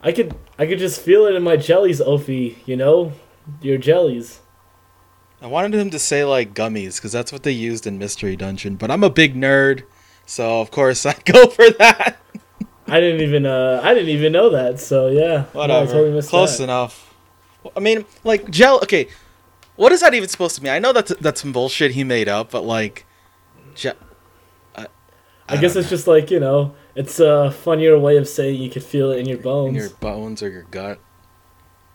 I could I could just feel it in my jellies, Ophi. You know, your jellies. I wanted him to say like gummies because that's what they used in Mystery Dungeon. But I'm a big nerd, so of course I go for that. I didn't even uh I didn't even know that. So yeah, No, I totally Close that. enough. I mean, like gel. Okay, what is that even supposed to mean? I know that's that's some bullshit he made up, but like, gel. I, I, guess it's just like you know, it's a funnier way of saying you could feel it in your bones. in your bones or your gut.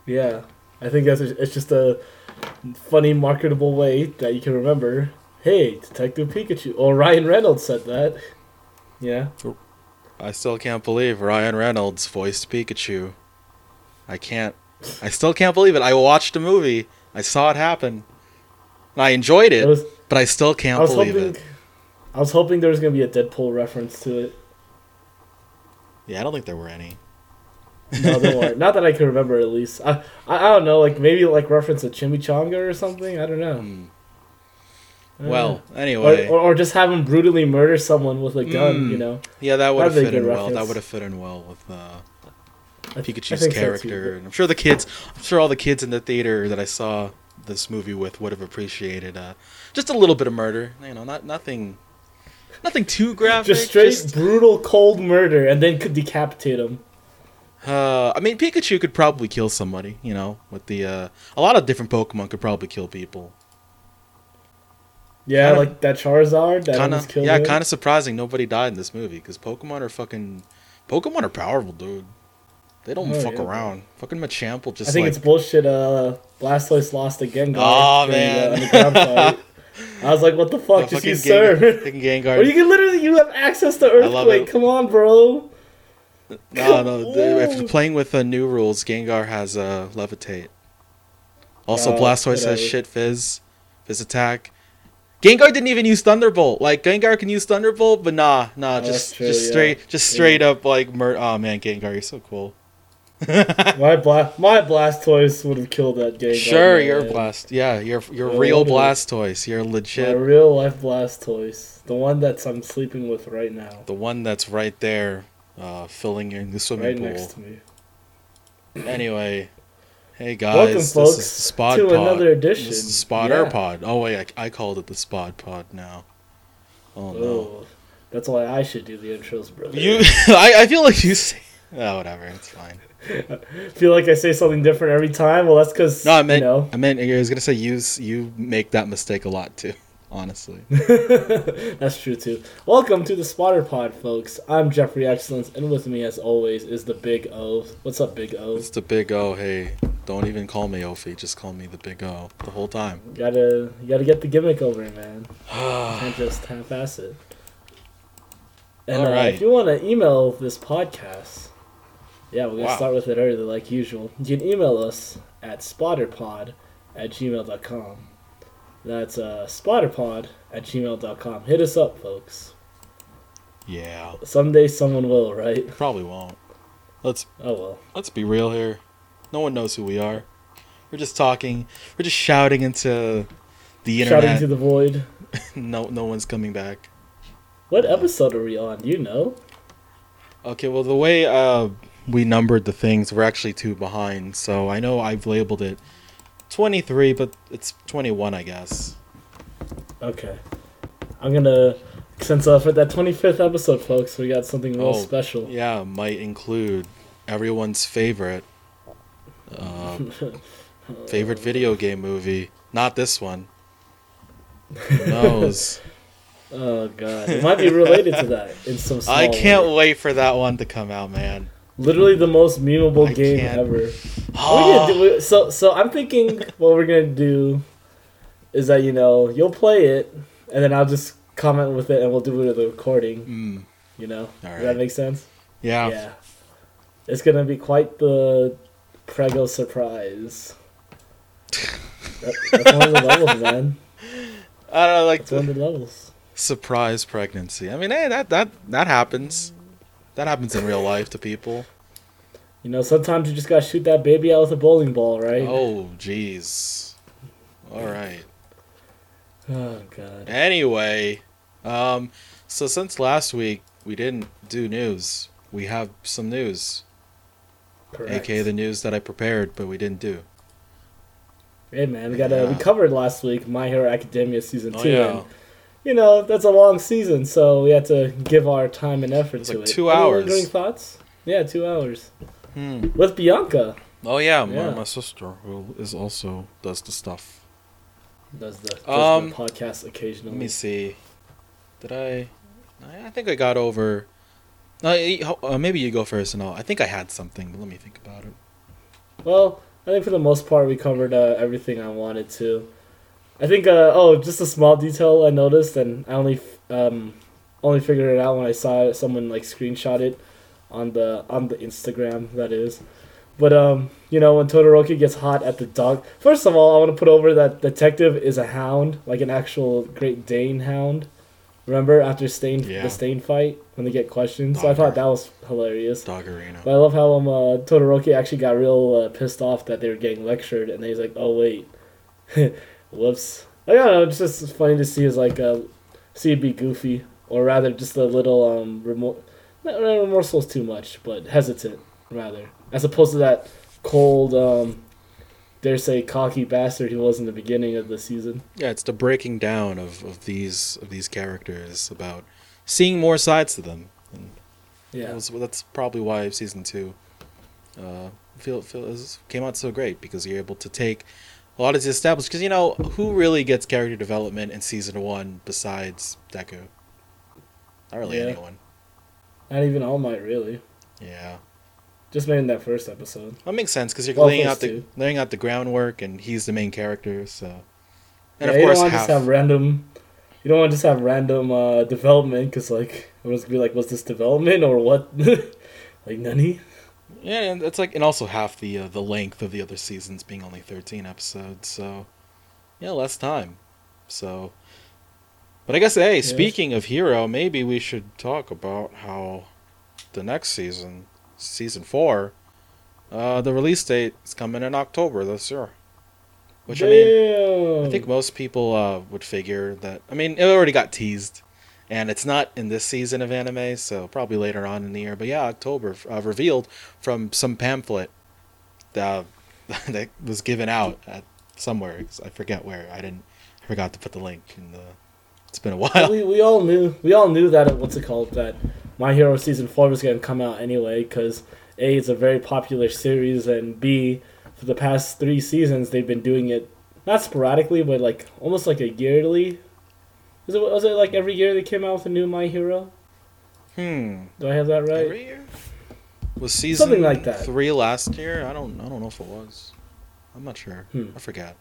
Yeah, I think that's it's just a funny marketable way that you can remember. Hey, Detective Pikachu. Or Ryan Reynolds said that. Yeah. I still can't believe Ryan Reynolds voiced Pikachu. I can't. I still can't believe it. I watched the movie. I saw it happen. I enjoyed it, I was, but I still can't was believe hoping. it. I was hoping there was gonna be a Deadpool reference to it. Yeah, I don't think there were any. No, there weren't. Not that I can remember, at least. I, I, I don't know, like maybe like reference a chimichanga or something. I don't know. Hmm. Uh, Well, or, anyway. or, or just have him brutally murder someone with a gun. Mm. You know, yeah, that would have that'd be a fit in good well. That would have fit in well with uh, I th- I Pikachu's think so, character. and I'm sure the kids, I'm sure all the kids in the theater that I saw this movie with would have appreciated uh, just a little bit of murder. You know, not nothing, nothing too graphic. just straight just- brutal, cold murder, and then could decapitate him. Uh, I mean, Pikachu could probably kill somebody. You know, with the uh, a lot of different Pokemon could probably kill people. Yeah, Kinda- like that Charizard that Kind almost of, killed yeah, kind of surprising. Nobody died in this movie because Pokemon are fucking, Pokemon are powerful, dude. They don't Oh, fuck yeah. around. Fucking Machamp will just I think like it's bullshit. Uh, Blastoise lost again. Aw, during man. The underground fight. I was like, "What the fuck? the Just use Gengar- Surf." fucking Gengar. Or you can literally you have access to Earthquake. Come on, bro. No, no. If you're playing with the new rules, Gengar has uh, levitate. Also, Oh, Blastoise whatever. has shit fizz, fizz attack. Gengar didn't even use Thunderbolt. Like Gengar can use Thunderbolt, but nah, nah, Oh, just true, just yeah. straight, just straight up like mur- Oh man, Gengar, you're so cool. My bla- my Blastoise would have killed that game. sure, you're Blast. Yeah, you're you're Yeah, real what is- Blastoise. You're My legit. real life Blastoise, the one that's I'm sleeping with right now, The one that's right there, uh, filling your the swimming pool. right pool. next to me. Anyway, hey guys, Welcome, this folks, is the Spod to Pod. another edition. This is the Spotter Yeah. Pod. Oh wait, I, I called it the Spod Pod now. Oh no, Oh, that's why I should do the intros, brother. you. I, I feel like you say. Oh whatever, it's fine. feel like I say something different every time. Well, that's because No, I meant you know. I meant I was gonna say you you make that mistake a lot too. Honestly, That's true too. Welcome to the Spotter Pod, folks. I'm Jeffrey Excellence, and with me, as always, is the Big O. What's up, Big O? it's the big O. Hey, don't even call me Ophi. Just call me the big O the whole time. You gotta, you gotta get the gimmick over, man. Can't just half-ass it. And uh, Alright. if you want to email this podcast, yeah, we're gonna Wow. start with it early, like usual. You can email us at spotterpod at gmail.com. That's uh, spotterpod at gmail.com. Hit us up, folks. yeah, Someday someone will, right? probably won't. Let's Oh well. let's be real here. No one knows who we are. We're just talking. We're just shouting into the internet. Shouting to the void. no, no one's coming back. What episode are we on? Do you know? Okay, well, the way uh, we numbered the things, we're actually two behind. So I know I've labeled it 23, but it's 21, I guess. Okay. I'm gonna since uh, for that 25th episode, folks, we got something real Oh, special. Yeah, might include everyone's favorite uh, favorite video game movie. Not this one. Who knows? Oh god, it might be related to that in some. I can't way. wait for that one to come out, man. Literally the most memeable I game can't. ever. Do- so so I'm thinking what we're gonna do is that you know you'll play it and then I'll just comment with it and we'll do it at the recording. mm, You know, All does that make sense? yeah. Yeah. It's gonna be quite the prego surprise. That, that's one of the levels, man. I don't know, like That's one of the levels. surprise pregnancy. I mean, hey, that that that happens. That happens in real life to people. You know, sometimes you just gotta shoot that baby out with a bowling ball, right? Oh, jeez. All right. Oh god. Anyway, um, so since last week we didn't do news, we have some news. Correct. aka the news that I prepared but we didn't do. Hey man, we got uh, we covered last week My Hero Academia season Oh, two. yeah. And, you know that's a long season, so we had to give our time and effort It's to like it. two Any hours. lingering thoughts? Yeah, two hours Hmm. with Bianca. Oh yeah, Yeah. My, my sister who is also does the stuff. Does the, does Um, the podcast occasionally? Let me see. Did I? I think I got over. Uh, uh, maybe you go first, and I'll. I think I had something. But let me think about it. Well, I think for the most part we covered uh, everything I wanted to. I think uh, oh, just a small detail I noticed, and I only um, only figured it out when I saw it, someone like screenshot it on the on the Instagram that is. But um, you know when Todoroki gets hot at the dog. First of all, I want to put over that detective is a hound, like an actual Great Dane hound. Remember after Stain Yeah. the Stain fight when they get questions? So I thought that was hilarious. Dog Arena. But I love how um, uh, Todoroki actually got real uh, pissed off that they were getting lectured, and then he's like, "Oh wait, whoops." I don't know. It's just funny to see his like uh, see it be goofy, or rather, just a little um remor- not not remorseful is too much, but hesitant rather, as opposed to that cold um dare say cocky bastard he was in the beginning of the season. Yeah, it's the breaking down of, of these of these characters about seeing more sides to them. And Yeah. that was- that's probably why season two uh, feel feel is, came out so great because you're able to take a lot is established. Because you know who really gets character development in season one besides Deku? Not really Yeah. anyone. Not even All Might really. Yeah. Just made in that first episode. That makes sense because you're Well, laying out the two. laying out the groundwork, and he's the main character. So, and yeah, of you course, don't want to half. just have random. You don't want to just have random uh, development because like it was gonna be like, was this development or what? like nani? Yeah, and it's like, and also half the uh, the length of the other seasons being only thirteen episodes. So, yeah, less time. So, but I guess hey, speaking of Hero, maybe we should talk about how the next season, season four, uh, the release date is coming in October this year. Which I mean. I think most people uh, would figure that. I mean, it already got teased, and it's not in this season of anime, so probably later on in the year. But yeah, October uh, revealed from some pamphlet that that was given out at somewhere. I forget where. I didn't. I forgot to put the link, and uh, it's been a while. we we all knew we all knew that what's it called that My Hero season four was gonna come out anyway because a it's a very popular series and b for the past three seasons they've been doing it not sporadically but like almost like a yearly. Is it was it like every year they came out with a new My Hero? Hmm. Do I have that right? Every year was season Something like that. Three last year. I don't. I don't know if it was. I'm not sure. Hmm. I forget.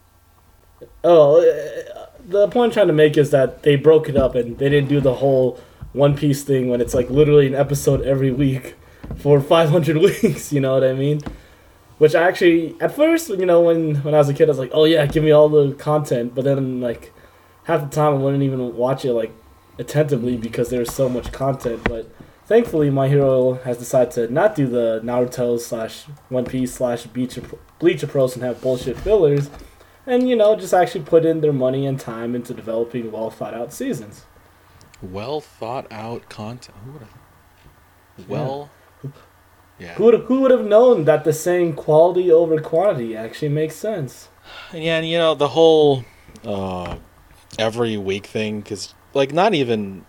Oh, uh, the point I'm trying to make is that they broke it up and they didn't do the whole One Piece thing when it's like literally an episode every week for 500 weeks. You know what I mean? Which I actually, at first, you know, when when I was a kid, I was like, oh yeah, give me all the content. But then like half the time I wouldn't even watch it like attentively because there's so much content. But thankfully, My Hero has decided to not do the Naruto slash One Piece slash Bleach Bleach approach and have bullshit fillers and you know just actually put in their money and time into developing well thought out seasons Well thought out content. Who would have? Well. Yeah. who would who would have known that the saying quality over quantity actually makes sense Yeah, and you know the whole uh, every week thing, because like not even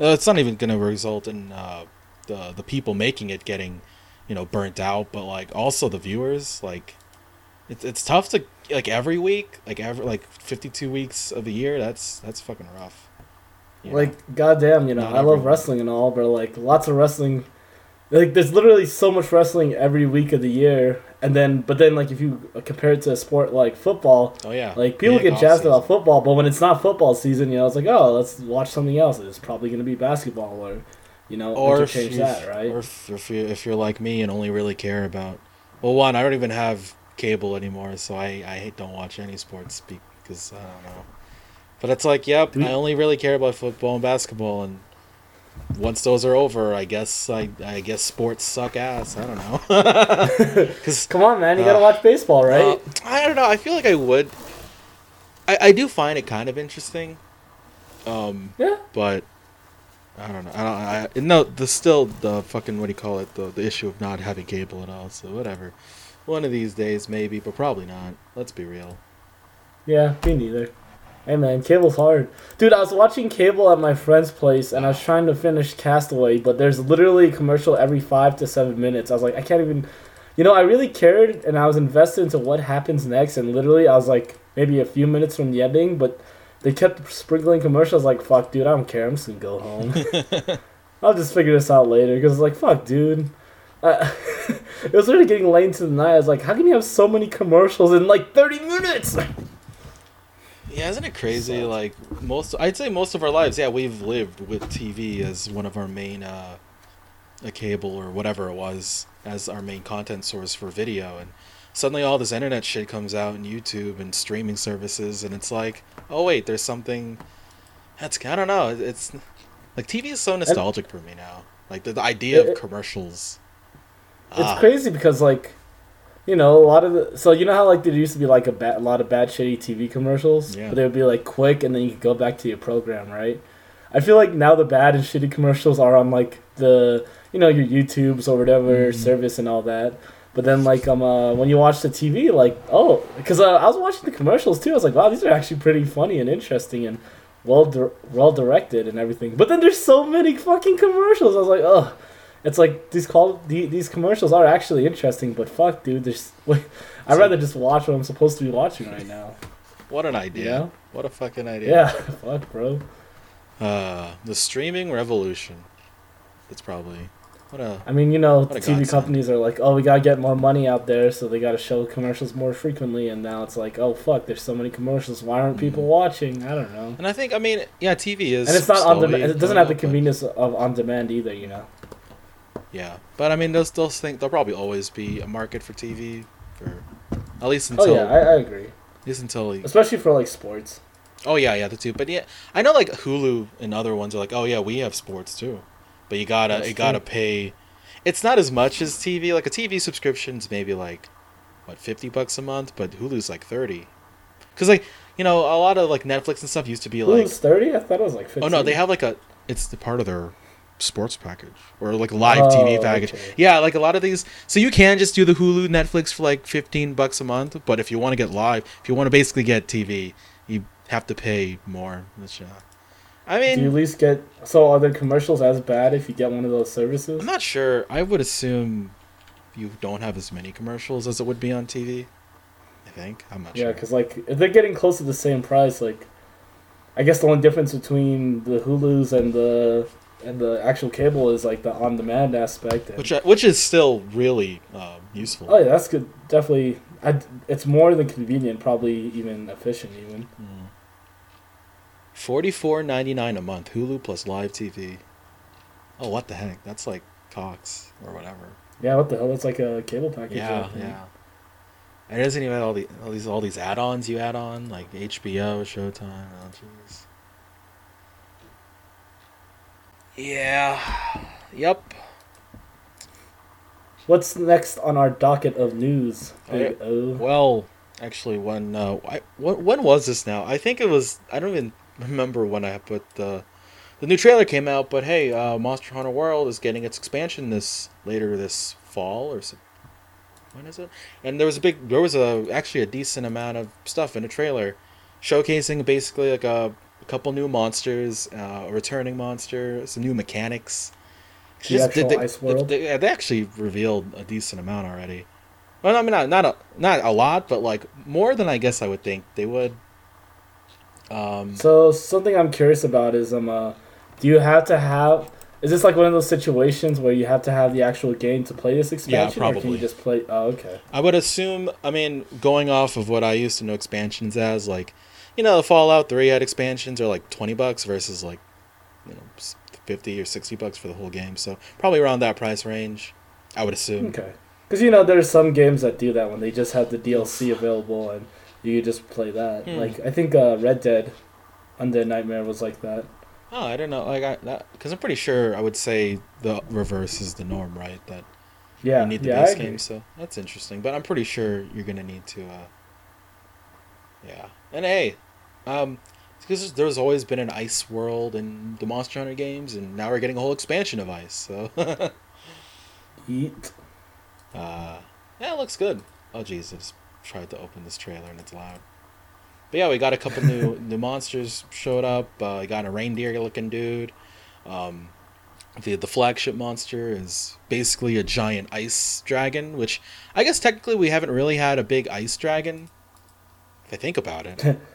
uh, it's not even gonna result in uh, the the people making it getting you know burnt out, but like also the viewers. Like it's it's tough to like every week, like every like fifty two weeks of the year. That's that's fucking rough. you know? like goddamn you know Not i love everyone. wrestling and all but like lots of wrestling like there's literally so much wrestling every week of the year and then but then like if you compare it to a sport like football oh yeah, like people Big get jazzed off-season. about football but when it's not football season you know it's like oh let's watch something else. It's probably going to be basketball or you know or interchange that right? or if, if you if you're like me and only really care about well one I don't even have cable anymore so I I hate- don't watch any sports because I don't know. But it's like yep I only really care about football and basketball and once those are over I guess I I guess sports suck ass I don't know because come on man you got to Uh, watch baseball right uh, I don't know. I feel like I would. I, I do find it kind of interesting. Um, yeah but I don't know. I don't. I, no, the still the fucking what do you call it? The the issue of not having cable at all. So whatever. One of these days, maybe, but probably not. Let's be real. Yeah, me neither. Hey man, cable's hard. Dude, I was watching cable at my friend's place and I was trying to finish Castaway, but there's literally a commercial every five to seven minutes. I was like, I can't even. You know, I really cared and I was invested into what happens next, and literally I was like maybe a few minutes from the ending, but they kept sprinkling commercials. Like, fuck, dude, I don't care. I'm just gonna go home. I'll just figure this out later because, it's like, fuck, dude. Uh, it was really getting late into the night. I was like, how can you have so many commercials in like 30 minutes? Yeah, isn't it crazy? Like most, I'd say most of our lives, yeah, we've lived with TV as one of our main, uh, a cable or whatever it was, as our main content source for video, and suddenly all this internet shit comes out and YouTube and streaming services, and it's like, oh wait, there's something. That's I don't know. It's like TV is so nostalgic for me now. Like the, the idea It- of commercials. It's Ah, crazy because like, you know, a lot of the so you know how like there used to be like a, ba- a lot of bad shitty TV commercials, Yeah. but they would be like quick and then you could go back to your program, right? I feel like now the bad and shitty commercials are on like the you know your YouTubes or whatever Mhm. service and all that. But then like um uh, when you watch the TV, like oh, because uh, I was watching the commercials too. I was like, wow, these are actually pretty funny and interesting and well di- well directed and everything. But then there's so many fucking commercials. I was like, oh, it's like these call the, these commercials are actually interesting, but fuck, dude, there's wait, I'd So- rather just watch what I'm supposed to be watching right now. what an idea! Yeah. What a fucking idea! Yeah, fuck, bro. Uh, the streaming revolution. It's probably what a I mean, you know, TV godsend. companies are like, oh, we gotta get more money out there, so they gotta show commercials more frequently, and now it's like, oh fuck, there's so many commercials. Why aren't people Mhm. watching? I don't know. And I think I mean yeah, TV is And it's not on demand. It doesn't have the up, but- convenience of on demand either, you know. Yeah, but I mean, they'll still think there'll probably always be a market for TV, for at least until. Oh yeah, I, I agree. at least until. Especially for like sports. Oh yeah, yeah, the two. But yeah, I know like Hulu and other ones are like, oh yeah, we have sports too, but you gotta That's you gotta true. pay. It's not as much as TV. Like a TV subscription's maybe like what fifty bucks a month, but Hulu's like thirty. Cause like you know a lot of like Netflix and stuff used to be like Hulu's thirty. I thought it was like fifteen. oh no they have like a it's the part of their sports package or like live Oh, TV package. okay. Yeah, like a lot of these. So you can just do the Hulu, Netflix for like fifteen bucks a month, but if you want to get live, if you want to basically get TV, you have to pay more. Which, uh, I mean, Do you at least get so are the commercials as bad if you get one of those services? I'm not sure. I would assume you don't have as many commercials as it would be on TV. I think I'm not Yeah, sure. because like if they're getting close to the same price, like I guess the only difference between the Hulu's and the and the actual cable is like the on-demand aspect. And, Which I- which is still really um, useful. oh yeah, that's good. Definitely, I, it's more than convenient. Probably even efficient. Even Forty four ninety nine a month, Hulu plus live TV. Oh, what the heck? That's like Cox or whatever. yeah. What the hell? That's like a cable package. Yeah, yeah. And it doesn't even have all the all these all these add-ons you add on like HBO, Showtime. Oh jeez. Yeah. Yep. What's next on our docket of news? Big I- O? Well, actually, when uh, I, when, when was this now? I think it was. I don't even remember when I put the the new trailer came out. But hey, uh, Monster Hunter World is getting its expansion this later this fall or Sep- when is it? And there was a big, there was a actually a decent amount of stuff in the trailer, showcasing basically like a, a couple new monsters, uh, a returning monster, some new mechanics. The actual they, ice they- world? They, yeah, they actually revealed a decent amount already. Well, I mean, not not a not a lot, but like more than I guess I would think they would. Um, So something I'm curious about is um, uh, do you have to have? Is this like one of those situations where you have to have the actual game to play this expansion, or can probably. you just play? Oh, okay. I would assume. I mean, going off of what I used to know expansions as, like, you know, the Fallout Three had expansions are like twenty bucks versus like, you know, fifty or sixty bucks for the whole game. So probably around that price range. I would assume. Okay. Because you know there's some games that do that when they just have the DLC available and you just play that. Hmm. Like I think uh, Red Dead, Undead Nightmare was like that. Oh, I don't know. Like, I because I'm pretty sure I would say the reverse is the norm, right? That Yeah, you need the yeah, base game. So that's interesting. But I'm pretty sure you're gonna need to. Uh, yeah, and hey, um, because there's always been an ice world in the Monster Hunter games, and now we're getting a whole expansion of ice. So, Eat. uh, yeah, it looks good. Oh Jesus! I've tried to open this trailer and it's loud. But yeah, we got a couple new new monsters showed up. Uh, we got a reindeer looking dude. Um, the the flagship monster is basically a giant ice dragon, which I guess technically we haven't really had a big ice dragon. I think about it.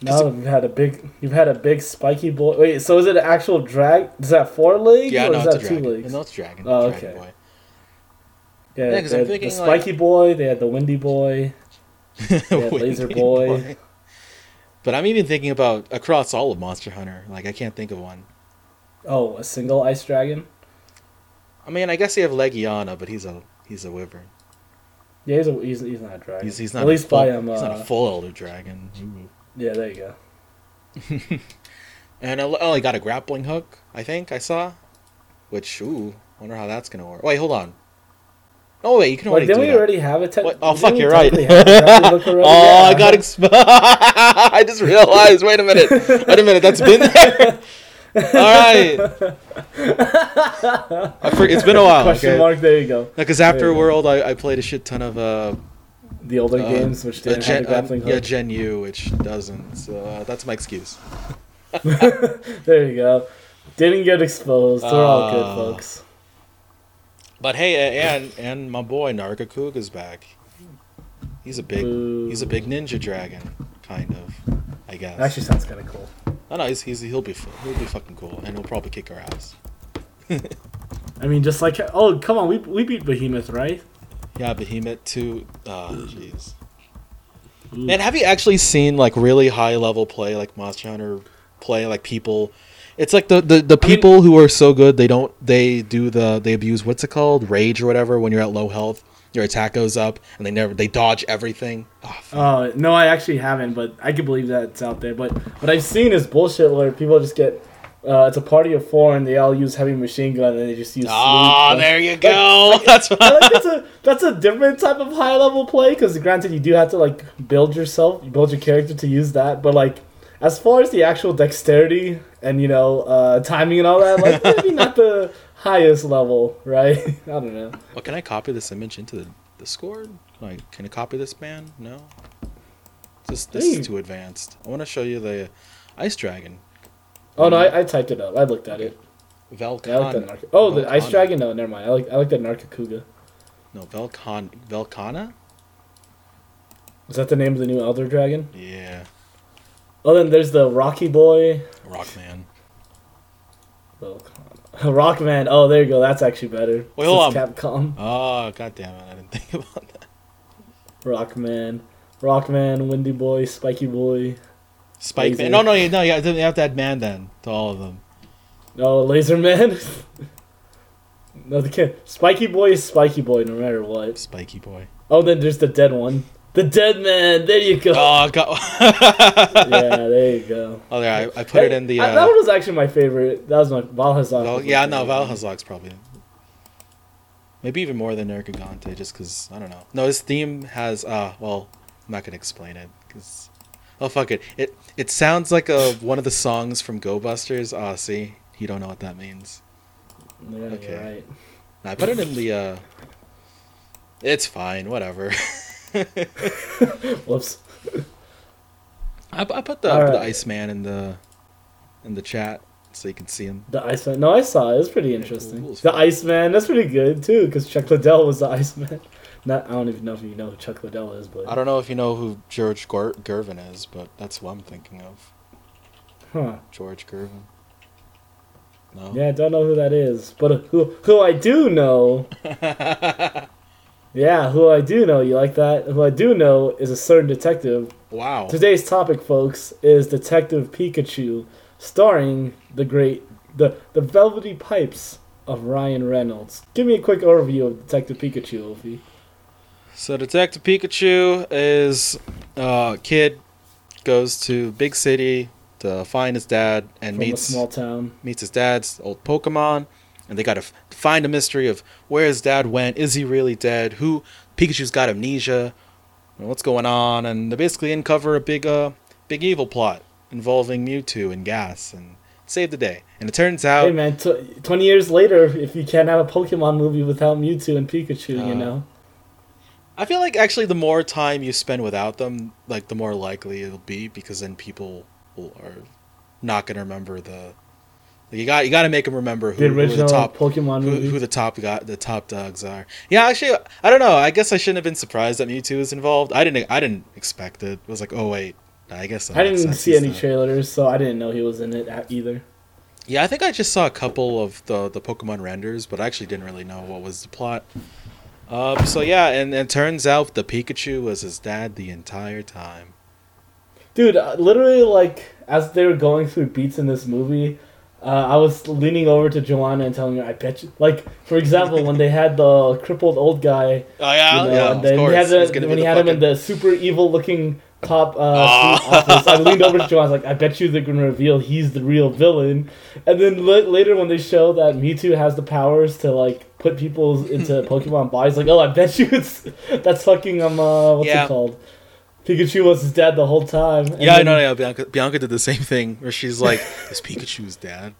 Now you've had a big, you've had a big spiky boy. Wait, so is it an actual drag? Is that four legs yeah, or no, is that two dragon. legs? No, it's dragon. Oh, dragon okay. boy. Yeah, Yeah, 'cause they I'm had thinking, the like- spiky boy. They had the windy boy. They had Laser Windy Boy. But I'm even thinking about across all of Monster Hunter. Like I can't think of one. Oh, a single ice dragon. I mean, I guess you have Legiana, but he's a he's a wyvern. Yeah, he's a, he's, he's not a dragon. He's, he's not At a least full, by him. he's not uh, a full elder dragon. Ooh. Yeah, there you go. And I oh, he got a grappling hook. I think I saw, which ooh, wonder how that's gonna work. Wait, hold on. Oh wait, you can Wait, already didn't do we that. already have a te- What? Oh fuck, you're right. technically have a grappling hook already? oh, I got exposed. I just realized. Wait a minute. Wait a minute. That's been there. All right. I for, it's been a while. Question okay? mark. There you go. Because go. Afterworld, I, I played a shit ton of uh, The older uh, games, which didn't Gen, have grappling um, yeah. Gen U, which doesn't. So uh, that's my excuse. there you go. Didn't get exposed. They're all good, Uh, folks. But hey, and and my boy Nargacuga's back. He's a big, he's a big ninja dragon, kind of. I guess. That Actually, sounds kind of cool. oh no, he's, he's he'll be he'll be fucking cool, and he'll probably kick our ass. I mean, just like oh, come on, we we beat Behemoth, right? Yeah, Behemoth too. Oh, uh, jeez. Ooh. Man, have you actually seen like really high level play, like Monster Hunter play, like people? It's like the the, the I mean- people who are so good they don't they do the they abuse what's it called rage or whatever when you're at low health your attack goes up and they never they dodge everything. Oh. Uh, no, I actually haven't, but I can believe that it's out there. But what I've seen is bullshit where people just get. Uh, it's a party of four, and they all use heavy machine gun, and they just use. Ah, sleep. there you go. That's I like that's a that's a different type of high level play because granted you do have to like build yourself, build your character to use that, but like as far as the actual dexterity and you know uh, timing and all that, like maybe not the highest level, right? I don't know. Well, can I copy this image into the Discord? Like, can I copy this man? No. This this Hey. is too advanced. I want to show you the ice dragon. Oh no, I, I typed it up. I looked at it. Velcon. I like that Narc- oh, the ice dragon. No, never mind. I like I like that Nargacuga. No, Velcon. Velkhana. Is that the name of the new Elder Dragon? Yeah, Oh, then there's the Rocky Boy. Rockman. Well, Rockman. Oh, there you go. That's actually better. Wait, hold Since Capcom. Oh, god damn it! I didn't think about that. Rockman. Rockman, Windy Boy, Spiky Boy. Spike Laser. Man. No, no, you no, you have to you have to add man then to all of them. Oh, Laser Man. no, the kid. Spiky Boy is Spiky Boy no matter what. Spiky boy. Oh, then there's the dead one. The dead man. There you go. Oh god. yeah, there you go. Oh yeah, I, I put it in the. I- that Uh, one was actually my favorite. That was my Vaal Hazak. Val, yeah, no. Vaal Hazak's probably. Maybe even more than Nergigante, just because I don't know. No, his theme has. Uh, well, I'm not gonna explain it because. Oh fuck it! It it sounds like a one of the songs from Go Busters. Ah, see, you don't know what that means. Yeah, Okay. right. I put it in the. uh It's fine, whatever. Whoops. I, I put the, All the. Iceman in the in the chat so you can see him. The Iceman. No, I saw it. It was pretty interesting. cool as the. Iceman. That's pretty good too, because Chuck Liddell was the Iceman. Not. I don't even know if you know who Chuck Liddell is, but. I don't know if you know who George Gor- Gervin is, but that's who I'm thinking of. Huh. George Gervin. No. Yeah, I don't know who that is, but who who I do know. Yeah, who I do know. You like that? Who I do know is a certain detective. wow. Today's topic, folks, is Detective Pikachu, starring the great the the velvety pipes of Ryan Reynolds. Give me a quick overview of Detective Pikachu, Ophi. So Detective Pikachu is uh kid goes to big city to find his dad and From a meets small town. meets his dad's old Pokemon, and they got to f- find a mystery of where his dad went. Is he really dead? Who Pikachu's got amnesia? What's going on? And they basically uncover a big uh big evil plot. involving Mewtwo and Gas and save the day. And it turns out, Hey man, tw- twenty years later, if you can't have a Pokemon movie without Mewtwo and Pikachu, you Uh, know. I feel like actually the more time you spend without them, like the more likely it'll be because then people will, are not gonna remember the. You got you got to make them remember who, The who the top Pokemon who, who the top got the top dogs are. Yeah, actually, I don't know. I guess I shouldn't have been surprised that Mewtwo was involved. I didn't. I didn't expect it. It was like, oh wait, I guess I didn't see any trailers, so I didn't know he was in it either. Yeah, I think I just saw a couple of the the Pokemon renders, but I actually didn't really know what was the plot. Um, so yeah, and it turns out the Pikachu was his dad the entire time. Dude, uh, literally, like as they were going through beats in this movie, uh, I was leaning over to Joanna and telling her, "I bet you." Like, for example, when they had the crippled old guy, Oh yeah, you know, yeah, and of then course. he had the, He's gonna be when he had him in the super evil looking cop uh, suit office, I leaned over to Joanna. I was like, "I bet you they're gonna reveal he's the real villain." And then la- later, when they show that Mewtwo has the powers to like put people into Pokemon bodies, like, "Oh, I bet you it's that's fucking um uh, what's Yeah. it called?" Pikachu was his dad the whole time. And Yeah, I then- know. Yeah, Bianca, Bianca did the same thing where she's like, "Is Pikachu's dad?"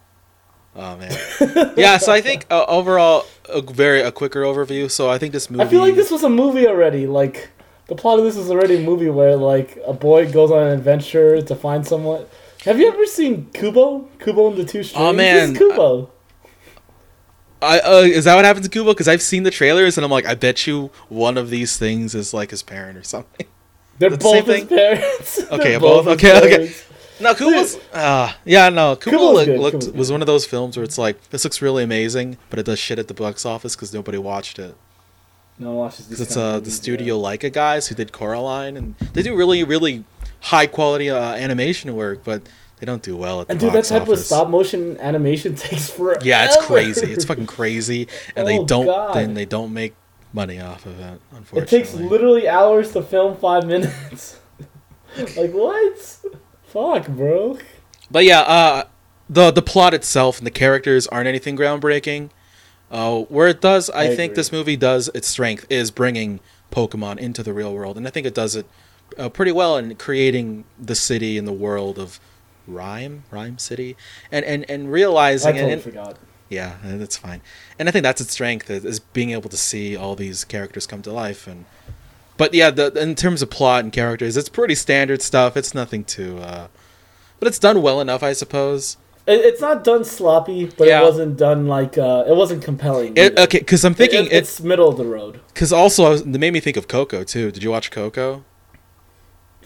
Oh man. Yeah, so I think uh, overall a very a quicker overview. So I think this movie. I feel like this was a movie already. Like the plot of this is already a movie where like a boy goes on an adventure to find someone. Have you ever seen Kubo? Kubo and the Two Strings. Oh, man, Kubo. I, uh, is that what happens to Kubo? Because I've seen the trailers and I'm like, I bet you one of these things is like his parent or something. They're that's the same both his thing? parents. Okay, They're both- his okay, okay. parents. No, Kubo's. Uh, yeah, no, Kubo Kubo's look, good, looked Kubo's good. was one of those films where it's like this looks really amazing, but it does shit at the box office because nobody watched it. No one watches these. 'Cause it's kind of uh, the studio yeah. Laika guys who did Coraline, and they do really, really high quality uh, animation work, but they don't do well at the box office. And dude, that box type of stop motion animation takes forever. Yeah, it's crazy. It's fucking crazy, and they Oh, don't. God. Then they don't make money off of it. Unfortunately, it takes literally hours to film five minutes. like what? Fuck, bro. But yeah, uh, the the plot itself and the characters aren't anything groundbreaking. Uh, where it does, I, I think agree. this movie does its strength is bringing Pokemon into the real world, and I think it does it uh, pretty well in creating the city and the world of Rhyme, Rhyme City, and and and I realizing totally and, forgot. Yeah, uh, that's fine. And I think that's its strength is, being able to see all these characters come to life. And but yeah, the in terms of plot and characters, it's pretty standard stuff. It's nothing too, uh, but it's done well enough, I suppose. It, it's not done sloppy, but Yeah. it wasn't done like uh, it wasn't compelling. It, okay, because I'm thinking It- it's middle of the road. because also I was, it made me think of Coco too. Did you watch Coco?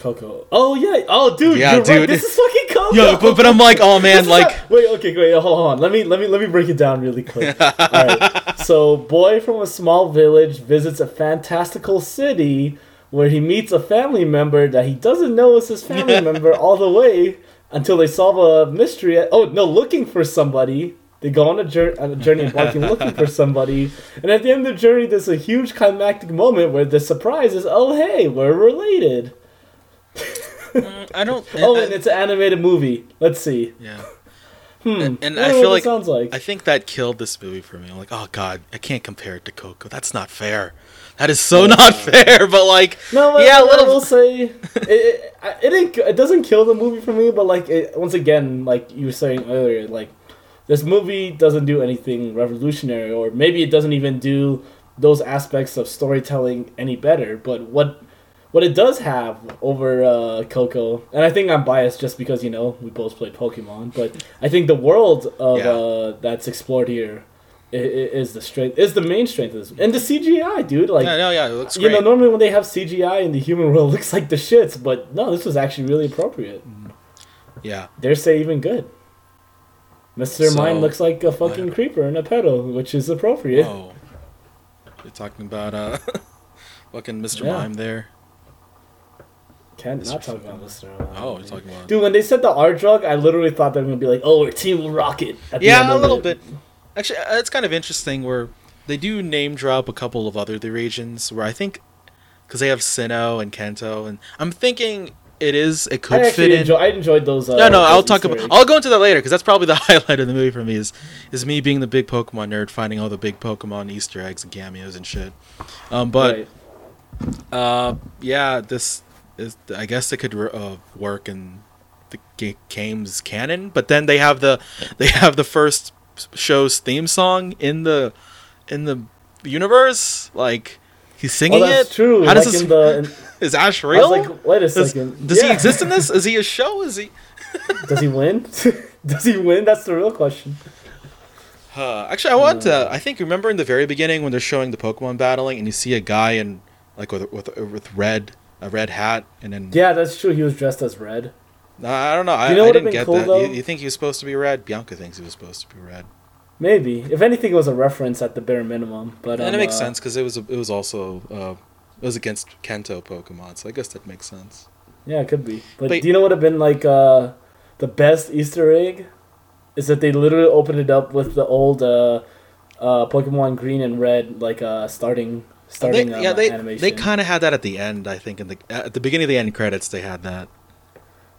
Coco. Oh yeah. Oh dude, Yeah, you're dude. right. This is fucking Coco. Yeah, but but I'm like, oh man, like how- wait, okay, wait, hold on. Let me let me let me break it down really quick. Alright. So boy from a small village visits a fantastical city where he meets a family member that he doesn't know is his family member all the way until they solve a mystery. Oh no, looking for somebody. They go on a, journey, on a journey embarking looking for somebody, and at the end of the journey, there's a huge climactic moment where the surprise is, "Oh hey, we're related." Mm, I don't. Oh, I- and it's an animated movie. Let's see. yeah. Hmm. And- and I I feel like- sounds like. I think that killed this movie for me. I'm like, oh god, I can't compare it to Coco. That's not fair. That is so not fair. But like, No, yeah, I little. will say it. It, it, ain't, it doesn't kill the movie for me, but like it, once again, like you were saying earlier, like this movie doesn't do anything revolutionary, or maybe it doesn't even do those aspects of storytelling any better. But what what it does have over uh, Coco, and I think I'm biased just because you know we both played Pokemon, but I think the world of Yeah. uh, that's explored here is the strength, is the main strength of this, and the CGI, dude. Like yeah, no, yeah, it looks you great. know, normally when they have CGI in the human world, it looks like the shits, but no, this was actually really appropriate. yeah, Dare say even good. Mr. So- Mime looks like a fucking creeper in a pedo, which is appropriate. Oh, you're talking about uh, fucking Mr. Yeah. Mime there. Can't Mr. not talk about Mr. Mime. Oh, you're talking about. Dude, when they said the R drug, I literally thought they were gonna be like, "Oh, we're Team Rocket." At the end Yeah, a little it. bit. Actually, uh, it's kind of interesting where they do name drop a couple of other the regions where I think because they have Sinnoh and Kanto, and I'm thinking it is it could fit in. enjoy. I enjoyed those. Uh, no, no, I'll talk about. I'll go into that later because that's probably the highlight of the movie for me. Is is me being the big Pokemon nerd, finding all the big Pokemon Easter eggs and cameos and shit. Um, but Right. uh, yeah, this is. I guess it could uh, work in the ga- game's canon. But then they have the they have the first show's theme song in the in the universe. Like he's Oh, singing that's it. true. How like does this? the, in, is Ash I real? was like, wait a second. does he Yeah. exist in this? Is he a show? Is he? Does he win? Does he win? That's the real question. Uh, actually, I want to. I think remember in the very beginning when they're showing the Pokemon battling, and you see a guy in like with with with red a red hat, and then Yeah, that's true. He was dressed as red. Uh, I don't know. I, You know I didn't get cool, that. You, you think he was supposed to be red? Bianca thinks he was supposed to be red, Maybe. If anything, it was a reference at the bare minimum. But and um, it makes uh, sense because it was it was also uh, it was against Kanto Pokemon, so I guess that makes sense. Yeah, it could be. But, But- do you know what would have been like uh, the best Easter egg? Is that they literally opened it up with the old uh, Pokemon Green and Red, like uh, starting They, starting um, yeah, they animation. they kind of had that at the end. I think in the at the beginning of the end credits, they had that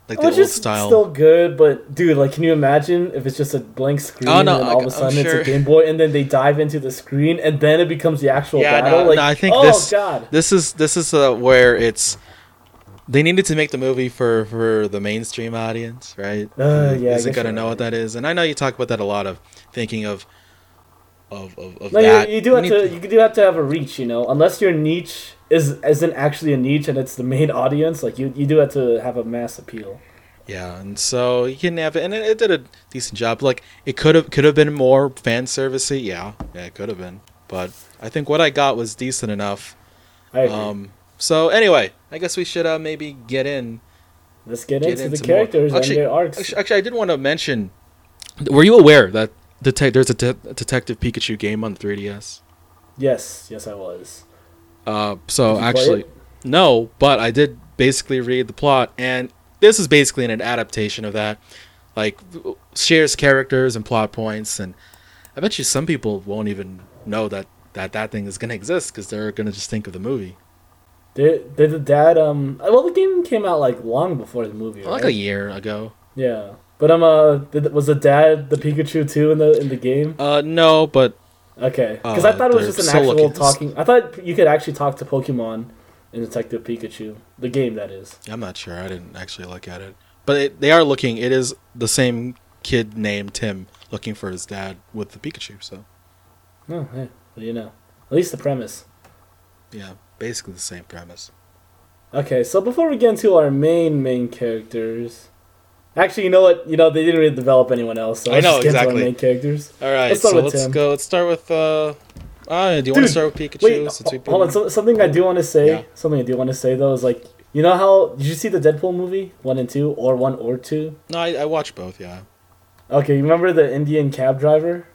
like the Which old is style. still good, but dude, like, can you imagine if it's just a blank screen Oh, no, and all of I- a I'm sudden it's a Game Boy, and then they dive into the screen, and then it becomes the actual Yeah, battle? no, like, no, I think oh this- god, This is this is uh, where it's they needed to make the movie for for the mainstream audience, right? Uh, yeah, I is it guess gonna you're know what that is? And I know you talk about that a lot of thinking of of of, of no, that. you, you do have need to, you do have to have a reach, you know, unless your niche is isn't actually a niche and it's the main audience. Like you, you do have to have a mass appeal. Yeah, and so you can have it, and it, it did a decent job. Like it could have could have been more fan servicey. Yeah, yeah, it could have been. But I think what I got was decent enough. I agree. Um, so anyway, I guess we should uh, maybe get in. Let's get, get into, into the more. characters Actually- their arcs. Actually, actually, I did want to mention. Were you aware that dete- there's a de- Detective Pikachu game on the 3DS? yes, yes, I was. Uh, so Did you play actually, no, but I did basically read the plot, and this is basically an adaptation of that. Like shares characters and plot points, and I bet you some people won't even know that that that thing is gonna exist because they're gonna just think of the movie. Did did the dad um? Well, the game came out like long before the movie, right? Like a year ago. Yeah, but um, uh, did, was the dad the Pikachu too in the in the game? Uh, no, but Okay, because I Uh, thought it was just an actual looking- talking. I thought you could actually talk to Pokemon in Detective Pikachu, the game that is. I'm not sure. I didn't actually look at it, but it, they are looking. It is the same kid named Tim looking for his dad with the Pikachu. So Oh, hey, well, you know, at least the premise. yeah, basically the same premise. Okay, so before we get into our main main characters, actually, you know what? You know they didn't really develop anyone else, so I know, exactly. main characters. All right, Let's start so with let's Tim. go. Let's start with. uh uh, do you want to start with Pikachu? Wait, ho- hold on. So, something I do want to say. Yeah. Something I do want to say though is like, you know how did you see the Deadpool movie one and two, or one or two? No, I, I watched both. Yeah. Okay, you remember the Indian cab driver?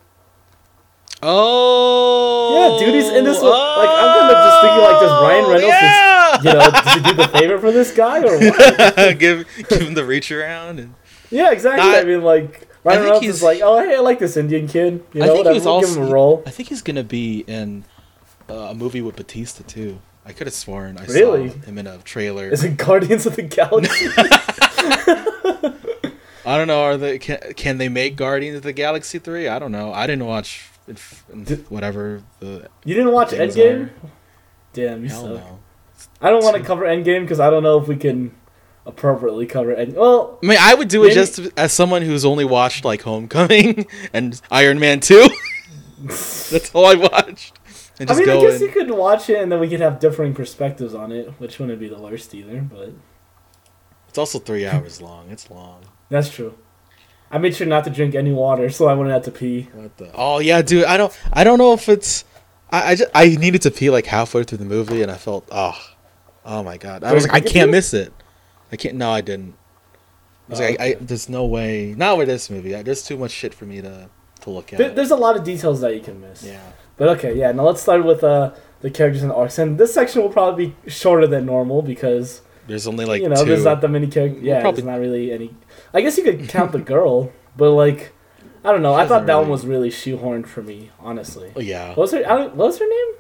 Oh. Yeah, dude, he's in this one- like, I'm kinda just thinking, like, does Ryan Reynolds just- Yeah! You know, did he do the favor for this guy or what? give give him the reach around and. Yeah, exactly. I mean, like Ryan Reynolds is like, oh hey, I like this Indian kid. You I think whatever, he's we'll give also- him a role. I think he's gonna be in uh, a movie with Batista too. I could have sworn I Really? saw him in a trailer. Is it Guardians of the Galaxy? I don't know. Are they can, can they make Guardians of the Galaxy three? I don't know. I didn't watch inf- Did- whatever the you didn't watch Endgame? are- Damn, you hell suck. no. I don't want to cover Endgame because I don't know if we can appropriately cover End. Well, I mean, I would do it just as someone who's only watched like Homecoming and Iron Man two. That's all I watched. And I just mean, I guess in. you could watch it and then we could have differing perspectives on it, which wouldn't be the worst either. But It's also three hours long. It's long. that's true. I made sure not to drink any water so I wouldn't have to pee. What the? Oh yeah, dude. I don't. I don't know if it's. I I, just, I needed to pee like halfway through the movie, and I felt oh, oh my god. I was like, I can't miss it. I can't. No, I didn't. I was Oh, like, I, I, there's no way. Not with this movie. I, there's too much shit for me to to look at. There, there's a lot of details that you can miss. yeah. But okay, yeah. Now let's start with uh, the characters and arcs, and this section will probably be shorter than normal because There's only like you know two. there's not that many characters. Yeah, probably- there's not really any. I guess you could count the girl, but like, I don't know. She I thought that one was really shoehorned for me, honestly. Oh, yeah. What was her? I don't, what was her name?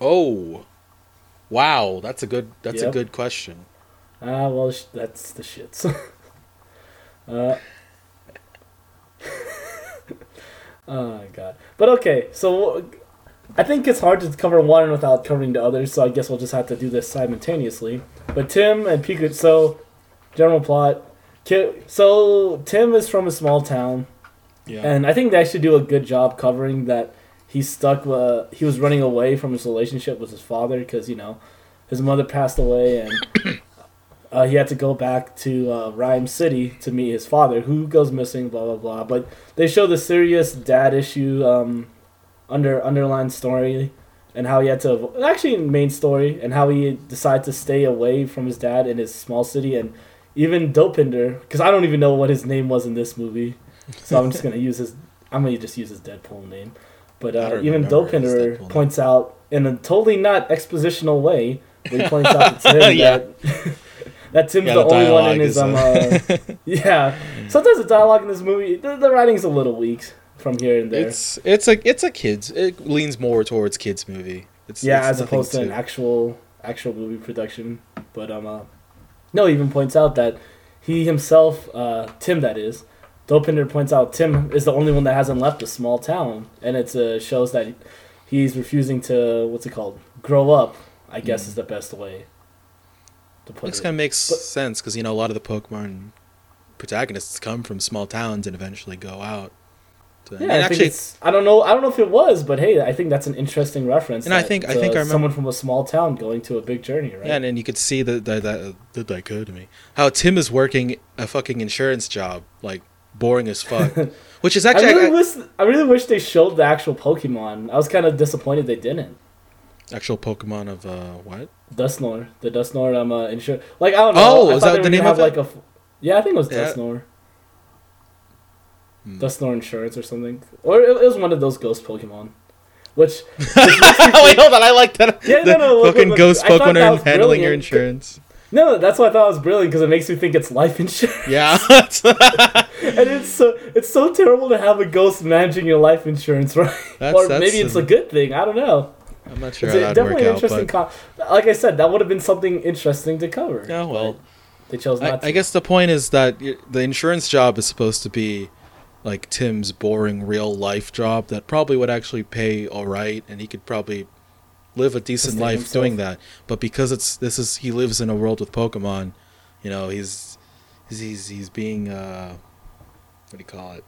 Oh. Wow, that's a good. That's a good question. Ah, well, that's the shits. uh. oh my god. But okay, so I think it's hard to cover one without covering the other, so I guess we'll just have to do this simultaneously. But Tim and Pikachu, so general plot. So Tim is from a small town, Yeah. and I think they actually do a good job covering that. He's stuck. Uh, he was running away from his relationship with his father because you know his mother passed away, and uh, he had to go back to uh, Rhyme City to meet his father, who goes missing. Blah blah blah. But they show the serious dad issue um, under underlying story and how he had to actually main story and how he decided to stay away from his dad in his small city and even Dopinder because I don't even know what his name was in this movie, so I'm just gonna use his I'm gonna just use his Deadpool name, but uh, even Dopinder points out in a totally not expositional way. But he points out to Tim Yeah. that that Tim's Yeah, the, the only one in his is, um uh, uh, yeah. Sometimes the dialogue in this movie the, the writing's a little weak from here and there. It's it's a it's a kids. It leans more towards kids movie. It's yeah, it's as opposed to an actual actual movie production. But um, uh, no, he even points out that he himself, uh, Tim, that is, Dopinder points out Tim is the only one that hasn't left a small town, and it uh, shows that he's refusing to what's it called, grow up. I guess Mm. is the best way to put This it. kind of makes But- sense because you know a lot of the Pokemon protagonists come from small towns and eventually go out. To, Yeah, and I actually, think. I don't know. I don't know if it was, but hey, I think that's an interesting reference. And I think- I think uh, I remember- someone from a small town going to a big journey, right? yeah, and then you could see the the, the the dichotomy. How Tim is working a fucking insurance job, like boring as fuck. Which is I actually really I- wish I really wish they showed the actual Pokemon. I was kind of disappointed they didn't. actual Pokemon of uh what? Dusknoir, the Dusknoir um uh, insur- like I don't know. Oh, I is that the name of have, it? like a Yeah, I think it was Yeah. Dusknoir. Hmm. Dusknoir Insurance or something, or it, it was one of those ghost Pokemon, which Wait, hold on. I like that. Yeah, no, the no, look, fucking look, ghost I thought Pokemon that are was handling your insurance. no, that's why I thought it was brilliant because it makes me think it's life insurance, Yeah. And it's so it's so terrible to have a ghost managing your life insurance, right? That's- or that's maybe it's a good thing. I don't know. I'm not sure It's how a- that'd work definitely an out, interesting. but Con- like I said, that would have been something interesting to cover. yeah, well, they chose I, not to. I guess the point is that the insurance job is supposed to be like Tim's boring real life job that probably would actually pay all right, and he could probably live a decent life himself. doing that. But because it's this is he lives in a world with Pokemon, you know, he's he's he's, he's being uh, what do you call it?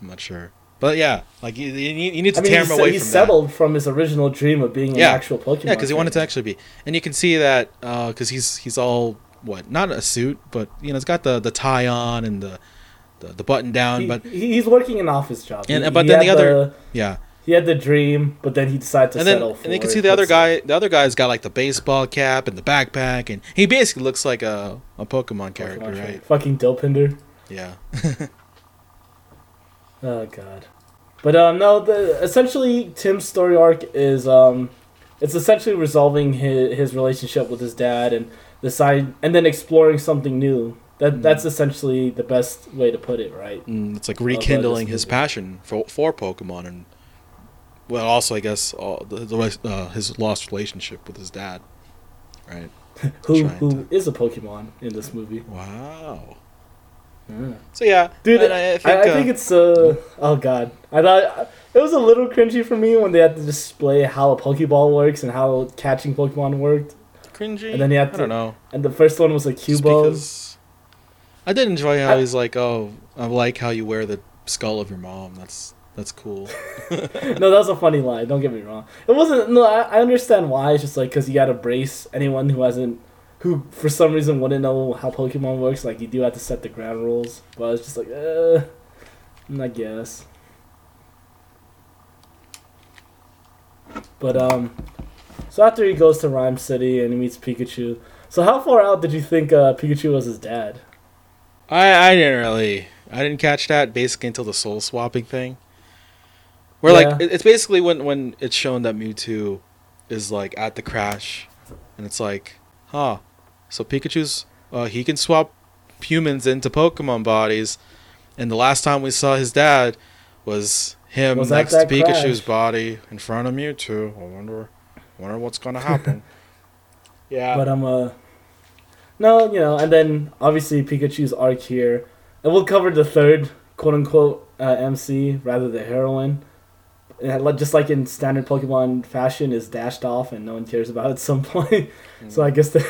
I'm not sure. But yeah, like you, you need, you need to I mean, tear him away he from that. settled from his original dream of being Yeah. an actual Pokemon. Yeah, because he wanted to actually be, and you can see that uh, because he's he's all what not a suit, but you know, it's got the the tie on and the the, the button down, He- but he's working an office job. And- He- but he then the other- yeah, he had the dream, but then he decided to and then settle for. and you can see the other guy. The other guy's got like the baseball cap and the backpack, and he basically looks like a a Pokemon Pokemon character, right? Fucking Dopinder. Yeah, Oh god. But um no, the essentially Tim's story arc is um it's essentially resolving his his relationship with his dad and decide and then exploring something new. That Mm. that's essentially the best way to put it, right? and it's like rekindling his passion for for Pokemon, and well, also I guess all the, the uh, his lost relationship with his dad, right? Who who is a Pokemon in this movie? Wow. Yeah. So yeah, Dude, I, I, think, I, uh, think it's uh oh god. I thought it was a little cringy for me when they had to display how a Pokeball works and how catching Pokemon worked. cringy. and then he had to, I to- don't know. And the first one was a Just Cubone. because I did enjoy how he's like, oh, I like how you wear the skull of your mom. That's that's cool. no, that was a funny line. Don't get me wrong. It wasn't. No, I, I understand why. It's just like because you got to brace anyone who hasn't, who for some reason wouldn't know how Pokemon works. Like you do have to set the ground rules. But it's just like, uh, I guess. But um, so after he goes to Rhyme City and he meets Pikachu. So how far out did you think uh, Pikachu was his dad? I I didn't really I didn't catch that basically until the soul swapping thing. Where like Yeah. it- it's basically when when it's shown that Mewtwo is like at the crash, and it's like, huh, so Pikachu's uh, he can swap humans into Pokemon bodies, and the last time we saw his dad was him Was next to Pikachu's crash. body in front of Mewtwo. I wonder, wonder what's gonna happen. yeah, But I'm uh no, you know, and then obviously Pikachu's arc here, and we'll cover the third quote unquote uh, MC rather the heroine. And just like in standard Pokemon fashion, is dashed off and no one cares about it at some point. So I guess the,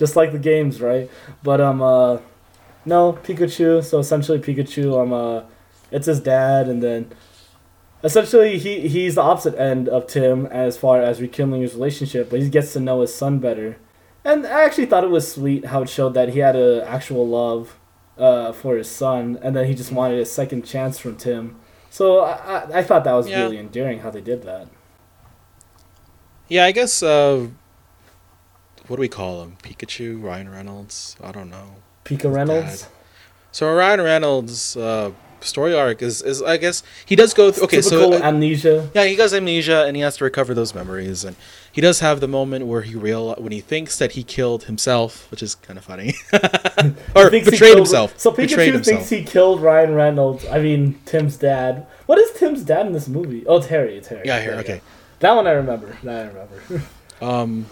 just like the games, right? But um, uh, No, Pikachu. So essentially, Pikachu. Um, uh, it's his dad, and then essentially he he's the opposite end of Tim as far as rekindling his relationship, but he gets to know his son better. And I actually thought it was sweet how it showed that he had a actual love uh, for his son, and then he just wanted a second chance from Tim. So I, I, I thought that was Yeah. really endearing how they did that. Yeah, I guess. Uh, what do we call him? Pikachu, Ryan Reynolds. I don't know. Pika Reynolds. So Ryan Reynolds' uh, story arc is, is I guess he does go through. Okay, Typical so uh, amnesia. yeah, he has amnesia and he has to recover those memories, and he does have the moment where he real when he thinks that he killed himself, which is kind of funny, or betrayed killed- himself. So betrayed Pikachu himself. thinks he killed Ryan Reynolds. I mean Tim's dad. What is Tim's dad in this movie? Oh, it's Harry. It's Harry. yeah, you. Okay. That one I remember. That I remember. Um,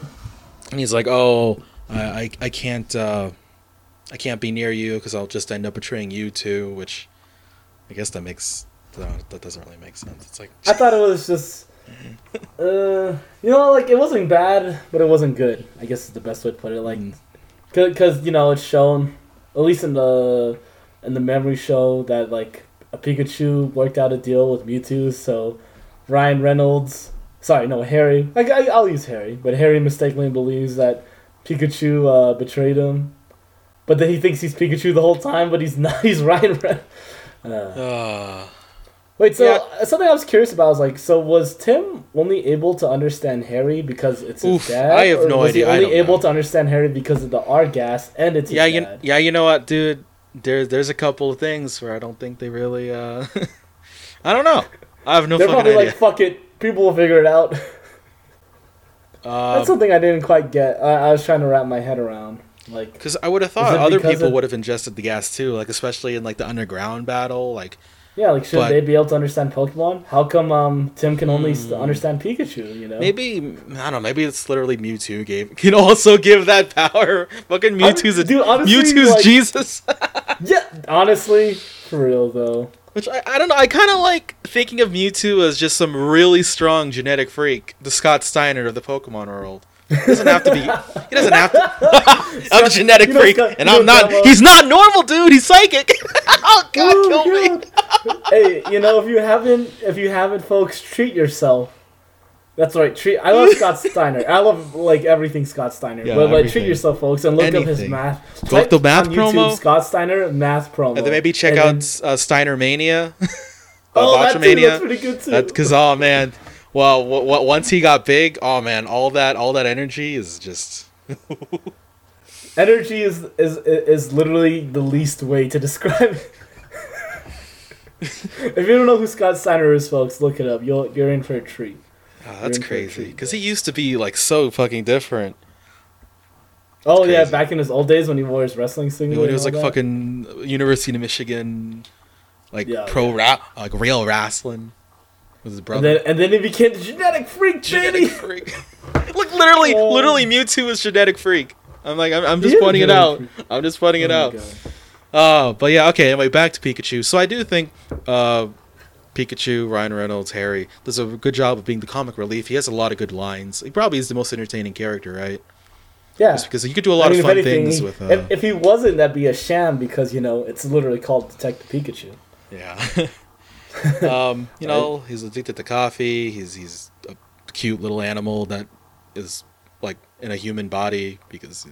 and he's like, "Oh, I, I, I can't, uh, I can't be near you because I'll just end up betraying you too." Which, I guess that makes no, that doesn't really make sense. It's like, I thought it was just, uh, you know, like it wasn't bad, but it wasn't good. I guess is the best way to put it. Like, Mm. because you know it's shown, at least in the in the memory show that like a Pikachu worked out a deal with Mewtwo, so Ryan Reynolds, sorry, no Harry. I, I I'll use Harry, but Harry mistakenly believes that Pikachu uh, betrayed him, but then he thinks he's Pikachu the whole time, but he's not. He's Ryan Uh, uh, Wait, so Yeah. uh, something I was curious about was like, so was Tim only able to understand Harry because it's his Oof, dad? I have or no was idea. I He only don't able know. to understand Harry because of the R gas and it's his yeah, you, dad. yeah, you know what, dude? There's there's a couple of things where I don't think they really. uh I don't know. I have no They're fucking probably idea. like, fuck it, people will figure it out. Uh, That's something I didn't quite get. I, I was trying to wrap my head around. Like, Because I would have thought other people of- would have ingested the gas too, like especially in like the underground battle. Like, yeah, like should But- they be able to understand Pokemon? How come um Tim can only Hmm. understand Pikachu? You know, maybe I don't know. Maybe it's literally Mewtwo gave can also give that power. Fucking Mewtwo's a dude, honestly, Mewtwo's like- Jesus. Yeah, honestly, for real though. Which I, I don't know. I kind of like thinking of Mewtwo as just some really strong genetic freak, the Scott Steiner of the Pokemon world. He doesn't have to be. He doesn't have to. I'm a genetic freak, and I'm not. He's not normal, dude. He's psychic. oh God, Oh, kill me. Hey, you know, if you haven't, if you haven't, folks, treat yourself. That's right. Treat. I love Scott Steiner. I love like everything Scott Steiner. Yeah, but like, everything. treat yourself, folks, and look up his math. Go up Type the math on YouTube, promo. Scott Steiner math promo. And then maybe check And out then- uh, Steiner Mania. oh, that too, that's pretty good too. Because oh man, well, w- w- once he got big, oh man, all that all that energy is just. Energy is is is literally the least way to describe it. if you don't know who Scott Steiner is, folks, look it up. You'll you're in for a treat. Oh, that's in for a crazy. Because he used to be like so fucking different. Oh yeah, back in his old days when he wore his wrestling singlet. when he was like that. fucking University of Michigan, like Yeah, pro yeah. rap, like real wrestling with his And brother. then, and then he became the genetic freak, genetic freak. Look, literally, Oh. literally, Mewtwo is genetic freak. I'm like, I'm, I'm just pointing it out. freak. I'm just pointing it Oh my out. God. Oh, but yeah, okay. Anyway, back to Pikachu. So I do think uh, Pikachu, Ryan Reynolds, Harry does a good job of being the comic relief. He has a lot of good lines. He probably is the most entertaining character, right? Yeah. Just because you could do a lot I mean, of fun anything, things he- with. Uh, if, if he wasn't, that'd be a sham because you know it's literally called Detective Pikachu. Yeah. um, you know, he's addicted to coffee. He's he's a cute little animal that is like in a human body because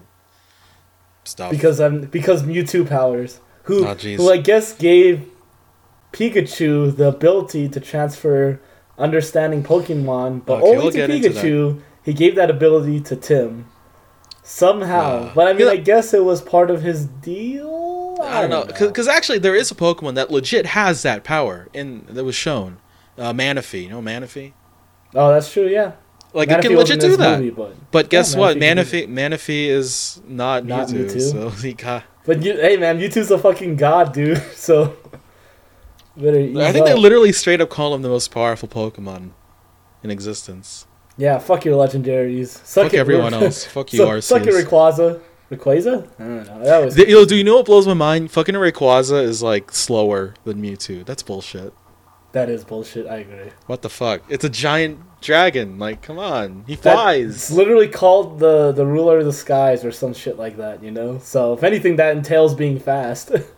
stuff. Because um, because Mewtwo powers, who Oh, who I guess gave Pikachu the ability to transfer understanding Pokemon, but Okay, only we'll to Pikachu. He gave that ability to Tim somehow. Uh, but I mean, I guess it was part of his deal. I don't know because actually there is a Pokemon that legit has that power in that was shown. Uh, Manaphy, you know Manaphy. Oh, that's true. Yeah. Like Manaphy it can legit do that. movie, but But guess Yeah, what? Manaphy Manaphy is not, Not Mewtwo, Mewtwo. so he got. but you, hey man, Mewtwo's a fucking god, dude. So I think up. they literally straight up call him the most powerful Pokemon in existence. Yeah, fuck your legendaries. Suck Fuck it, everyone else. Fuck you, Suck- Arceus. Suck it, Rayquaza. Rayquaza? I don't know. That was. The- yo, do you know what blows my mind? Fucking Rayquaza is like slower than Mewtwo. That's bullshit. That is bullshit. I agree. What the fuck? It's a giant dragon. Like, come on, he flies. It's literally called the the ruler of the skies or some shit like that. You know. So if anything, that entails being fast.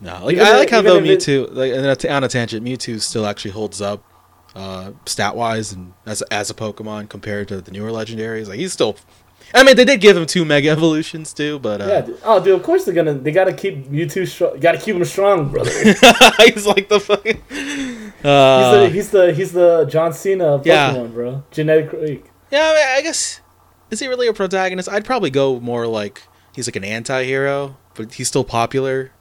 No, like Even I like how though it- Mewtwo, like and on a tangent, Mewtwo still actually holds up, uh, stat wise and as as a Pokemon compared to the newer legendaries. Like he's still, I mean, they did give him two Mega Evolutions too, but yeah. uh, Dude. Oh, dude. Of course they're gonna. They gotta keep Mewtwo strong. Gotta keep him strong, brother. he's he's like the fucking. Uh, the he's the he's the John Cena of Pokemon, Yeah. bro. Genetic freak. yeah, I, mean, I guess is he really a protagonist? I'd probably go more like he's like an anti-hero, but he's still popular.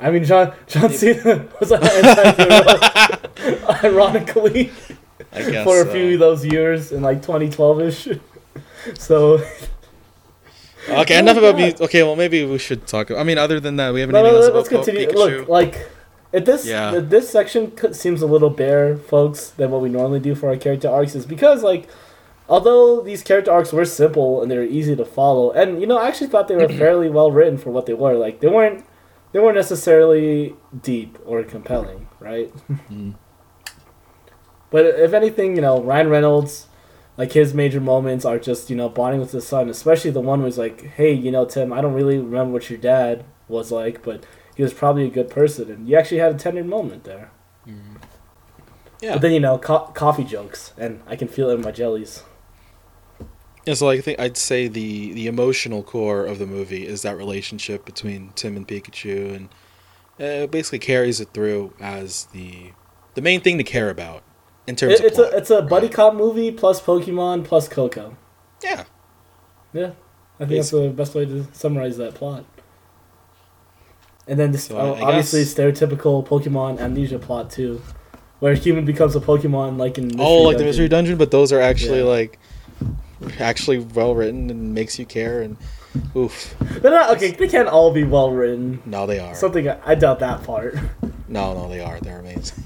I mean, John John Cena was an anti-hero, ironically, I guess for a few of those years in like 2012 ish. So Okay, enough about me. Okay, well maybe we should talk. I mean, other than that, we haven't no, anything no, let's about continue. Pikachu. Look, like at this Yeah. th- this section seems a little bare, folks, than what we normally do for our character arcs, is because like. Although these character arcs were simple and they were easy to follow, and you know, I actually thought they were fairly well written for what they were. Like they weren't, they weren't necessarily deep or compelling, right? Mm. But if anything, you know, Ryan Reynolds, like his major moments are just you know bonding with his son, especially the one where he's like, "Hey, you know, Tim, I don't really remember what your dad was like, but he was probably a good person," and you actually had a tender moment there. Yeah. But then you know, co- coffee jokes, and I can feel it in my jellies. Yeah, so like, I think I'd say the the emotional core of the movie is that relationship between Tim and Pikachu, and uh, it basically carries it through as the the main thing to care about in terms It, of it's plot. a it's a buddy right? cop movie plus Pokemon plus Coco. Yeah, Yeah, I think that's the best way to summarize that plot. And then this So I- I obviously stereotypical Pokemon amnesia plot too, where a human becomes a Pokemon like in Mystery oh, like the mystery dungeon, but those are actually Yeah. like actually well written and makes you care. And oof, They're not okay. They can't all be well written. no, they are. Something I, doubt that part. No, no, they are. They're amazing.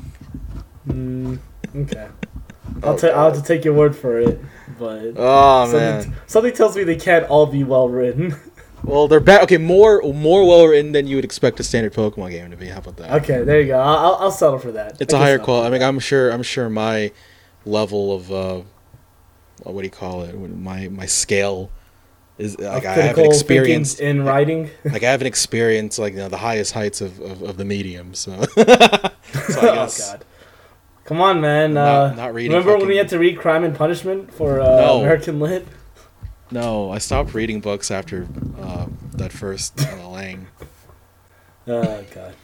mm, okay, I'll Oh, ta- I'll have to take your word for it, but Oh something, man. something tells me they can't all be well written. Well, they're bad. Okay, more more well written than you would expect a standard Pokemon game to be. How about that? okay, there you go. I'll, I'll- I'll settle for that. It's I a higher quality. I mean, I'm sure. I'm sure my level of uh, what do you call it? My my scale is like I haven't critical experienced. thinking in writing. Like I haven't experienced like you know the highest heights of, of, of the medium. So, so I oh God. Come on, man. Not- uh, not reading remember when we had to read Crime and Punishment for uh, No. American Lit? no, I stopped reading books after uh, that first uh, Lang. Oh God.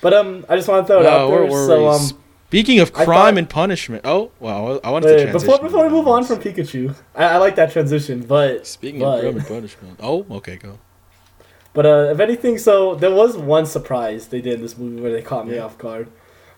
But um, I just want to throw it Uh, out there. So um, Speaking of crime thought- and punishment. Oh, well, I wanted wait, to transition. before before we move on from Pikachu, I, I like that transition. But Speaking but, of crime and punishment. Oh, okay, go. But uh, if anything, so there was one surprise they did in this movie where they caught me Yeah. off guard.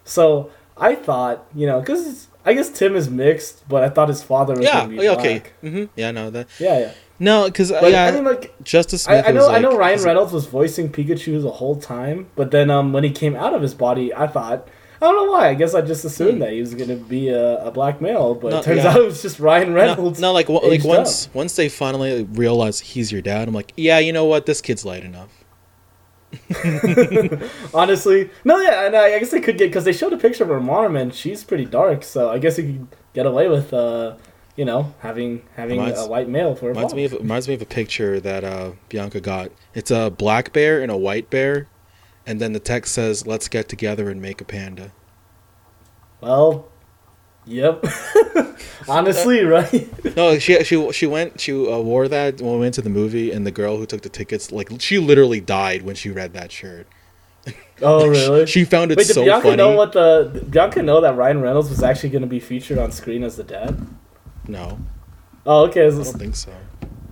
So I thought, you know, because I guess Tim is mixed, but I thought his father was Yeah. gonna be yeah, Okay. black. hmm Yeah. No. That. Yeah, yeah. No, because But yeah, I mean, like, Justice I, Smith. I know, was, I know, Ryan Reynolds was voicing Pikachu the whole time, but then um, when he came out of his body, I thought, I don't know why. I guess I just assumed Hmm. that he was gonna be a, a black male, but No, it turns yeah. out it was just Ryan Reynolds. no, like wa- like aged once once they finally realize he's your dad, I'm like, yeah, you know what, this kid's light enough. Honestly, no, yeah, and I, I guess they could get because they showed a picture of her mom and she's pretty dark, so I guess you could get away with, uh, you know, having having Reminds- a white male for a Reminds father. me of reminds me of a picture that uh, Bianca got. It's a black bear and a white bear, and then the text says, "Let's get together and make a panda." Well, yep. Honestly, right? No, she she she went she uh, wore that when we went to the movie, and the girl who took the tickets, like she literally died when she read that shirt. Oh, really? She found it Wait, did so Bianca funny. know what the Bianca know that Ryan Reynolds was actually going to be featured on screen as the dad? no, Oh, okay. I I don't think so.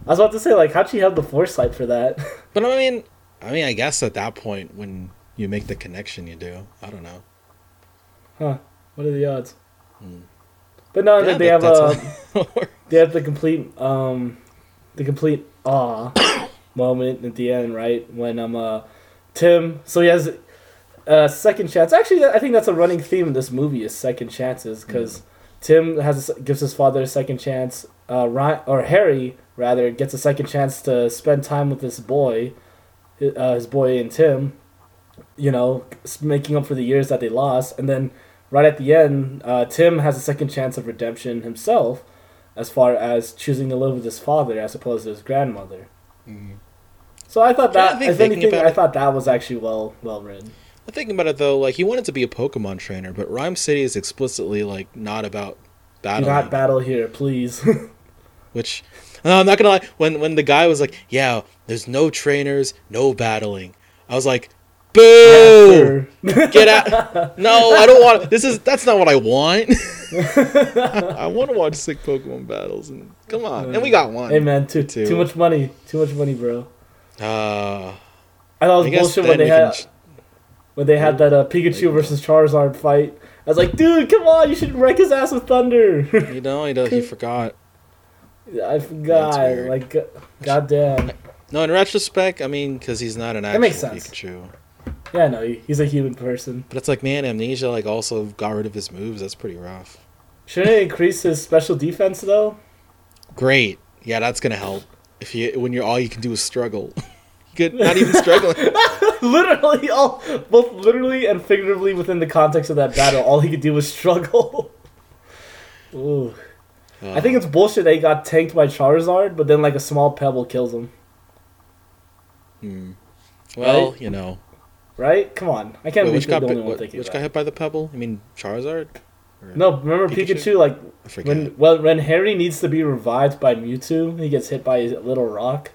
I was about to say, like, how'd she have the foresight for that? But I mean, I mean, I guess at that point when you make the connection, you do. I don't know. huh? What are the odds? Hmm. But no, Yeah, they that- have uh, that's how- they have the complete um, the complete awe moment at the end, right? When um, uh, Tim, so he has a second chance. Actually, I think that's a running theme in this movie is second chances because Tim has a, gives his father a second chance. Uh, Ryan, or Harry rather gets a second chance to spend time with this boy, uh, his boy and Tim, you know, s- making up for the years that they lost. And then right at the end, uh, Tim has a second chance of redemption himself, as far as choosing to live with his father as opposed to his grandmother. So I thought Yeah, I that, think if anything, I thought that was actually well well written. I'm thinking about it though, like he wanted to be a Pokemon trainer, but Rhyme City is explicitly like not about battle. not battle here, please. which no, I'm not gonna lie. When when the guy was like, "Yeah, there's no trainers, no battling," I was like, "Boo! Get out! No, I don't want. This is that's not what I want. I want to watch sick Pokemon battles, and come on, and we got one. hey man, too Two. too much money, too much money, bro. Uh, I thought it was bullshit when they had when they had that uh, Pikachu versus Charizard fight. I was like, dude, come on, you should wreck his ass with thunder. You know, he, does- he forgot. I forgot. weird. Like, go- goddamn. No, in retrospect, I mean, because he's not an actual makes sense. Pikachu. Yeah, no, he's a human person. But it's like, man, Amnesia like also got rid of his moves. That's pretty rough. Shouldn't it increase his special defense though? Great. Yeah, that's gonna help. If you when you're all you can do is struggle. Good. Not even struggling. literally, all both literally and figuratively within the context of that battle, all he could do was struggle. Ooh. I think it's bullshit that he got tanked by Charizard, but then like a small pebble kills him. Hmm. Well, Right? you know. Right? Come on, I can't Wait, which the got only one what, which got hit by the pebble? I mean Charizard. Or- No, remember Pikachu? Pikachu? like when well when Harry needs to be revived by Mewtwo, he gets hit by a little rock.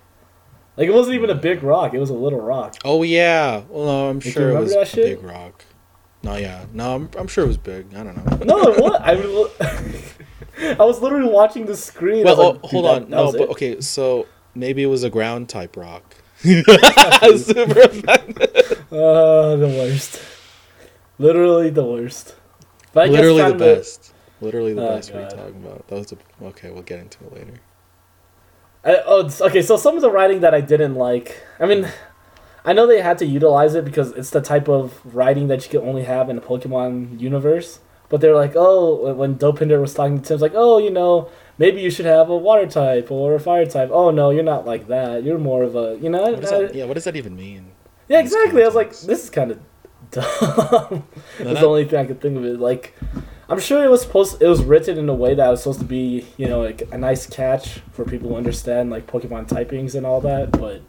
Like it wasn't even a big rock; it was a little rock. oh yeah. Well, no, I'm sure it was that a shit? big rock. No, yeah. No, I'm, I'm sure it was big. I don't know. No, what? I mean, I was literally watching the screen. Well, was oh, hold on. that no, but it. okay. So maybe it was a ground type rock. Super effective. Uh, the worst. Literally the worst. But Literally the best. Literally the Oh, best. What are you talking about? That was a, okay. We'll get into it later. I, oh, okay. So some of the writing that I didn't like. I mean, I know they had to utilize it because it's the type of writing that you can only have in the Pokemon universe. But they're like, oh, when- Dopinder was talking to Tim, it's like, oh, you know, maybe you should have a water type or a fire type. Oh no, you're not like that. You're more of a, you know. What that, yeah. What does that even mean? Yeah, exactly. I was like, this is kind of dumb. That's that- the only thing I could think of. It like, I'm sure it was supposed. It was written in a way that was supposed to be, you know, like a nice catch for people who understand like Pokemon typings and all that. But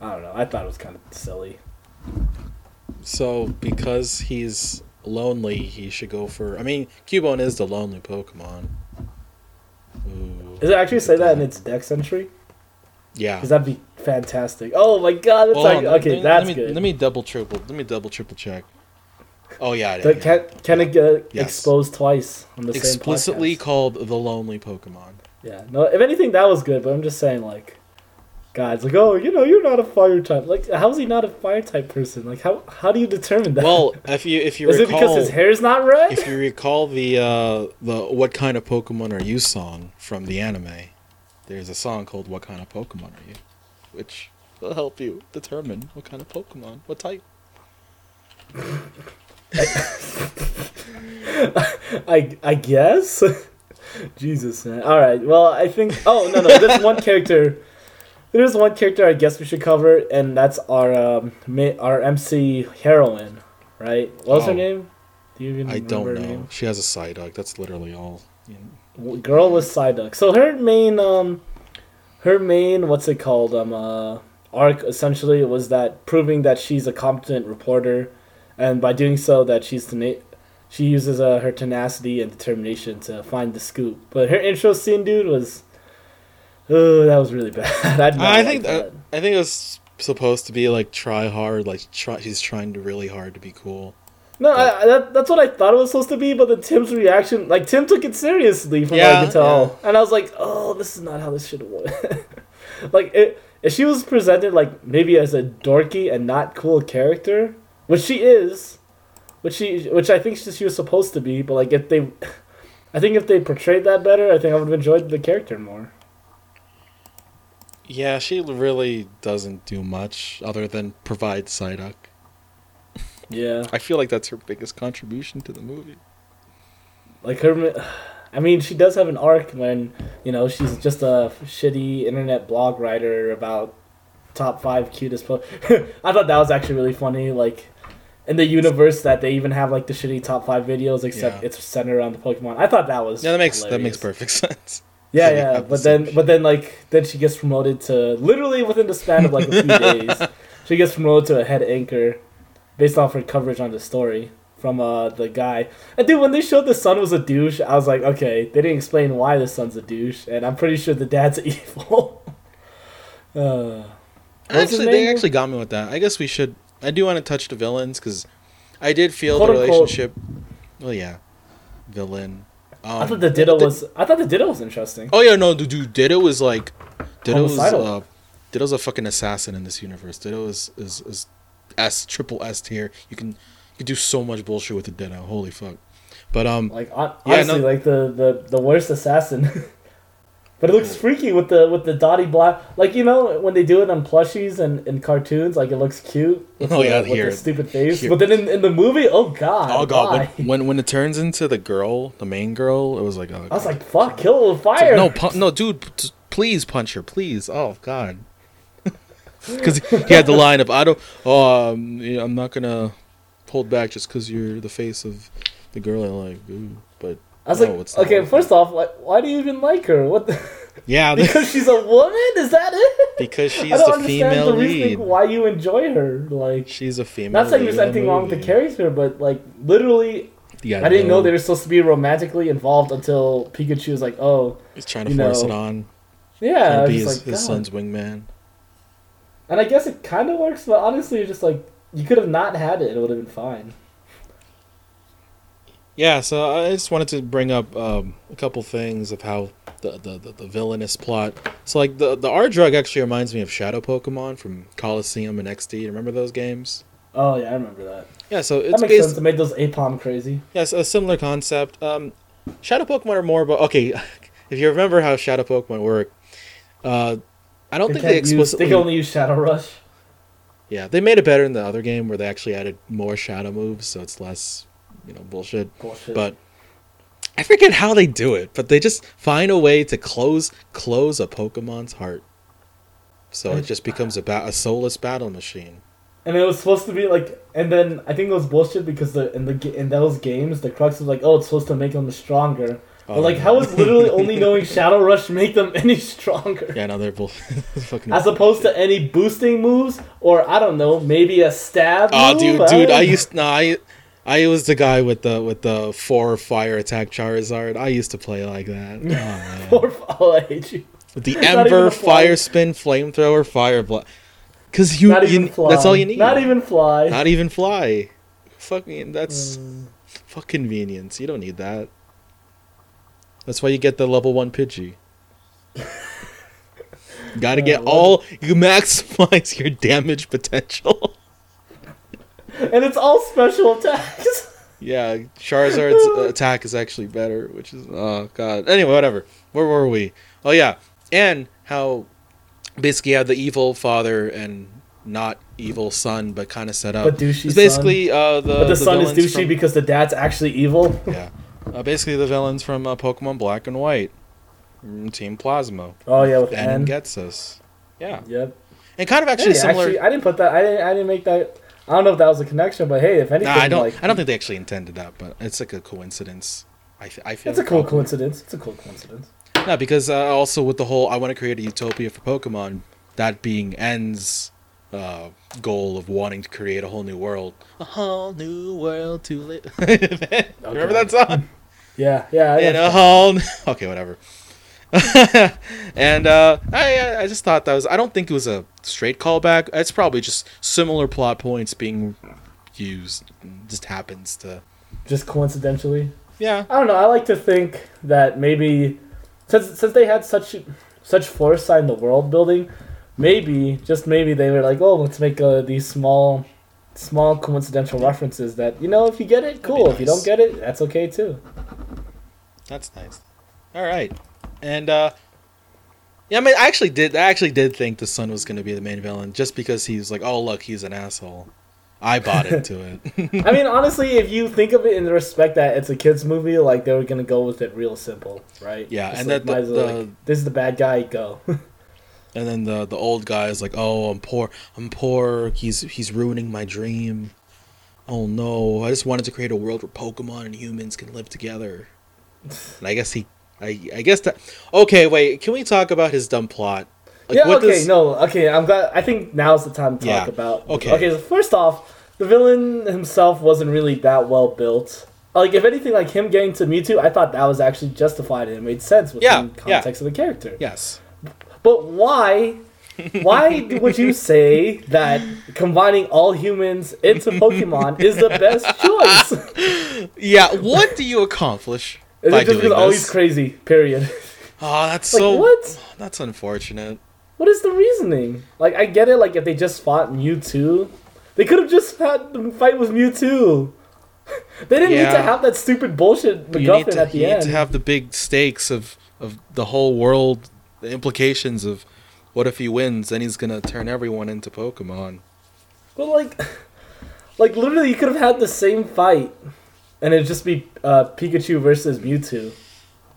I don't know. I thought it was kind of silly. So because he's lonely, he should go for. I mean, Cubone is the lonely Pokemon. Ooh. Does it actually say that in its Dex entry? Yeah. Because that'd be fantastic. Oh my god! That's Hold like, okay, me- that's let me, good. Let me double triple. Let me double triple check. Oh yeah. yeah, But yeah. can can it get Yes. exposed twice on the Explicitly same podcast? called the lonely Pokemon. Yeah. No. If anything, that was good. But I'm just saying, like, God, it's like, oh, you know, you're not a fire type. Like, how is he not a fire type person? Like, how how do you determine that? Well, if you if you recall is it because his hair's not red? if you recall the uh, the "What kind of Pokemon are you" song from the anime, there's a song called "What kind of Pokemon are you," which will help you determine what kind of Pokemon, what type. I I guess. Jesus, man. All right. Well, I think. Oh no, no. There's one character. There's one character I guess we should cover, and that's our um our MC heroine, right? What was her Oh. name? Do you even I don't know. name? She has a side duck. That's literally all. Girl with side duck. So her main um, her main what's it called um uh arc essentially was that proving that she's a competent reporter, and by doing so that she's tena- she uses uh, her tenacity and determination to find the scoop. But her intro scene, dude, was oh that was really bad. I, I think that. that, I think it was supposed to be like try hard, like try. She's trying to really hard to be cool. No, I, I- that, that's what I thought it was supposed to be, but then Tim's reaction, like Tim took it seriously from what I Yeah, could tell, and I was like, oh, this is not how this should have went. like, it, if she was presented like maybe as a dorky and not cool character, which she is, which she, which I think she, she was supposed to be, but like if they, I think if they portrayed that better, I think I would have enjoyed the character more. Yeah, she really doesn't do much other than provide Psyduck. Yeah, I feel like that's her biggest contribution to the movie. like her. I mean, she does have an arc when you know she's just a shitty internet blog writer about top five cutest. Po- I thought that was actually really funny. Like, in the universe that they even have like the shitty top five videos, except Yeah. it's centered around the Pokemon. I thought that was Yeah, that makes that makes perfect sense. Yeah, yeah, but then but then like then she gets promoted to literally within the span of like a few days, she gets promoted to a head anchor, based off her coverage on the story from uh the guy. And dude, when they showed the son was a douche, I was like, okay, they didn't explain why the son's a douche, and I'm pretty sure the dad's evil. uh, Actually, they actually got me with that. I guess we should. I do want to touch the villains because I did feel Quote, the unquote. relationship. Well, yeah, villain. Um, I thought the Ditto the- was I thought the Ditto was interesting. Oh yeah, no, dude, dude Ditto was like, Ditto was uh, Ditto's a fucking assassin in this universe. Ditto is is, is S triple S tier. You can you can do so much bullshit with the Ditto. Holy fuck. But um, Like hon- Yeah, honestly, no- like the, the the worst assassin. but it looks freaky with the with the dotty black. Like you know when they do it on plushies and in cartoons, like it looks cute. With Oh, the, yeah, with here. the stupid face. Here. But then in, in the movie, oh god, oh god, when, when when it turns into the girl, the main girl, it was like, oh, I was God. like, fuck, kill her with It's like, fire. no, pu- no, dude, p- please punch her, please. Oh God, because he had the line of I don't, oh, um, yeah, I'm not gonna hold back just because you're the face of the girl I like. Ooh, but I was no, like, okay, first off, like, why do you even like her? What? The- yeah, because she's a woman? Is that it? because she's I don't the understand female the reasoning lead. why you enjoy her. Like, She's a female. not saying there's anything wrong with the character, but like, literally, Yeah, I didn't know no, they were supposed to be romantically involved until Pikachu was like, "Oh, He's trying to force know, it on. yeah." Be his, like, his son's wingman. And I guess it kind of works, but honestly, it's just like you could have not had it; it would have been fine. Yeah, so I just wanted to bring up um, a couple things of how the, the, the, the villainous plot. So, like, the, the R drug actually reminds me of Shadow Pokemon from Colosseum and XD. Remember those games? Oh yeah, I remember that. Yeah, so That it's makes sense. It made those Apom crazy. Yes, a similar concept. Um, Shadow Pokemon are more about. Okay, if you remember how Shadow Pokemon work, uh, I don't think they can't use- explicitly. they only use Shadow Rush. Yeah, they made it better in the other game where they actually added more Shadow moves, so it's less, you know, bullshit. Bullshit. but I forget how they do it, but they just find a way to close close a Pokemon's heart, so it just becomes a ba- a soulless battle machine. And it was supposed to be like, and then I think it was bullshit because the in the in those games the crux was like, oh, it's supposed to make them stronger. Oh, but like, how is literally only knowing Shadow Rush make them any stronger? Yeah, no, they're both fucking. As opposed to any boosting moves, or I don't know, maybe a stab. oh, move? dude, dude, don't I used no, I. I was the guy with the with the four fire attack Charizard. I used to play like that. Oh, oh, I hate you. With the Not Ember. Fire Spin, Flamethrower, Fire Blast. Cause you, Not you that's all you need. Not even fly. Not even fly. Fucking that's Mm. fuck convenience. You don't need that. That's why you get the level one Pidgey. Got to Uh, get all you maximize your damage potential. And it's all special attacks. yeah, Charizard's attack is actually better, which is oh god. Anyway, whatever. Where were we? Oh yeah, and how basically have the evil father and not evil son, but kind of set up. But douchey It's basically uh, the but the, son is douchey from- because the dad's actually evil. yeah, uh, basically the villains from uh, Pokemon Black and White, Mm, Team Plasma, Oh yeah, with and N. gets us. Yeah, Yep. and kind of actually Hey, similar. actually, I didn't put that. I didn't. I didn't make that. I don't know if that was a connection, but hey, if anything, nah, I don't. like, I don't think they actually intended that, but it's like a coincidence. I, th- I feel it's a cool probably. coincidence. It's a cool coincidence. No, because uh, also with the whole I want to create a utopia for Pokemon, that being N's uh, goal of wanting to create a whole new world. A whole new world to live. Remember that song? Yeah, yeah. In yeah. a whole. Okay, whatever. and uh, I I just thought that was I don't think it was a straight callback. It's probably just similar plot points being used. It just happens to. Just coincidentally. Yeah. I don't know. I like to think that maybe since since they had such such foresight in the world building, maybe just maybe they were like, oh, let's make uh, these small small coincidental references that you know if you get it, cool. If you don't get it, that's okay too. That's nice. All right, and uh, yeah, I mean, I actually did. I actually did think the son was going to be the main villain, just because he was like, "Oh, look, he's an asshole." I bought into it. I mean, honestly, if you think of it in the respect that it's a kids movie, like they were gonna go with it real simple, right? Yeah, Just and like, that the- might as well, the- like, this is the bad guy, go. and then the the old guy is like, "Oh, I'm poor. I'm poor. He's he's ruining my dream. oh no, I just wanted to create a world where Pokemon and humans can live together. And I guess he, I, I guess that. Okay, wait. Can we talk about his dumb plot? Like, yeah. Okay. does- No. Okay. I'm glad. I think now's the time to talk Yeah, about. okay. Okay. So first off, the villain himself wasn't really that well built. Like, if anything, like him getting to Mewtwo, I thought that was actually justified and it made sense within Yeah, yeah. context of the character. Yes. But why? Why would you say that combining all humans into Pokemon is the best choice? Yeah. What do you accomplish Is it just doing because this? he's crazy? Period. Oh, that's Like so. what? That's unfortunate. What is the reasoning? Like I get it. Like if they just fought Mewtwo, they could have just had the fight with Mewtwo. they didn't need to have that stupid bullshit you need MacGuffin to, at the you need to have the big stakes of of the whole world, the implications of what if he wins, then he's gonna turn everyone into Pokemon. But like, like literally, you could have had the same fight, and it'd just be uh, Pikachu versus Mewtwo.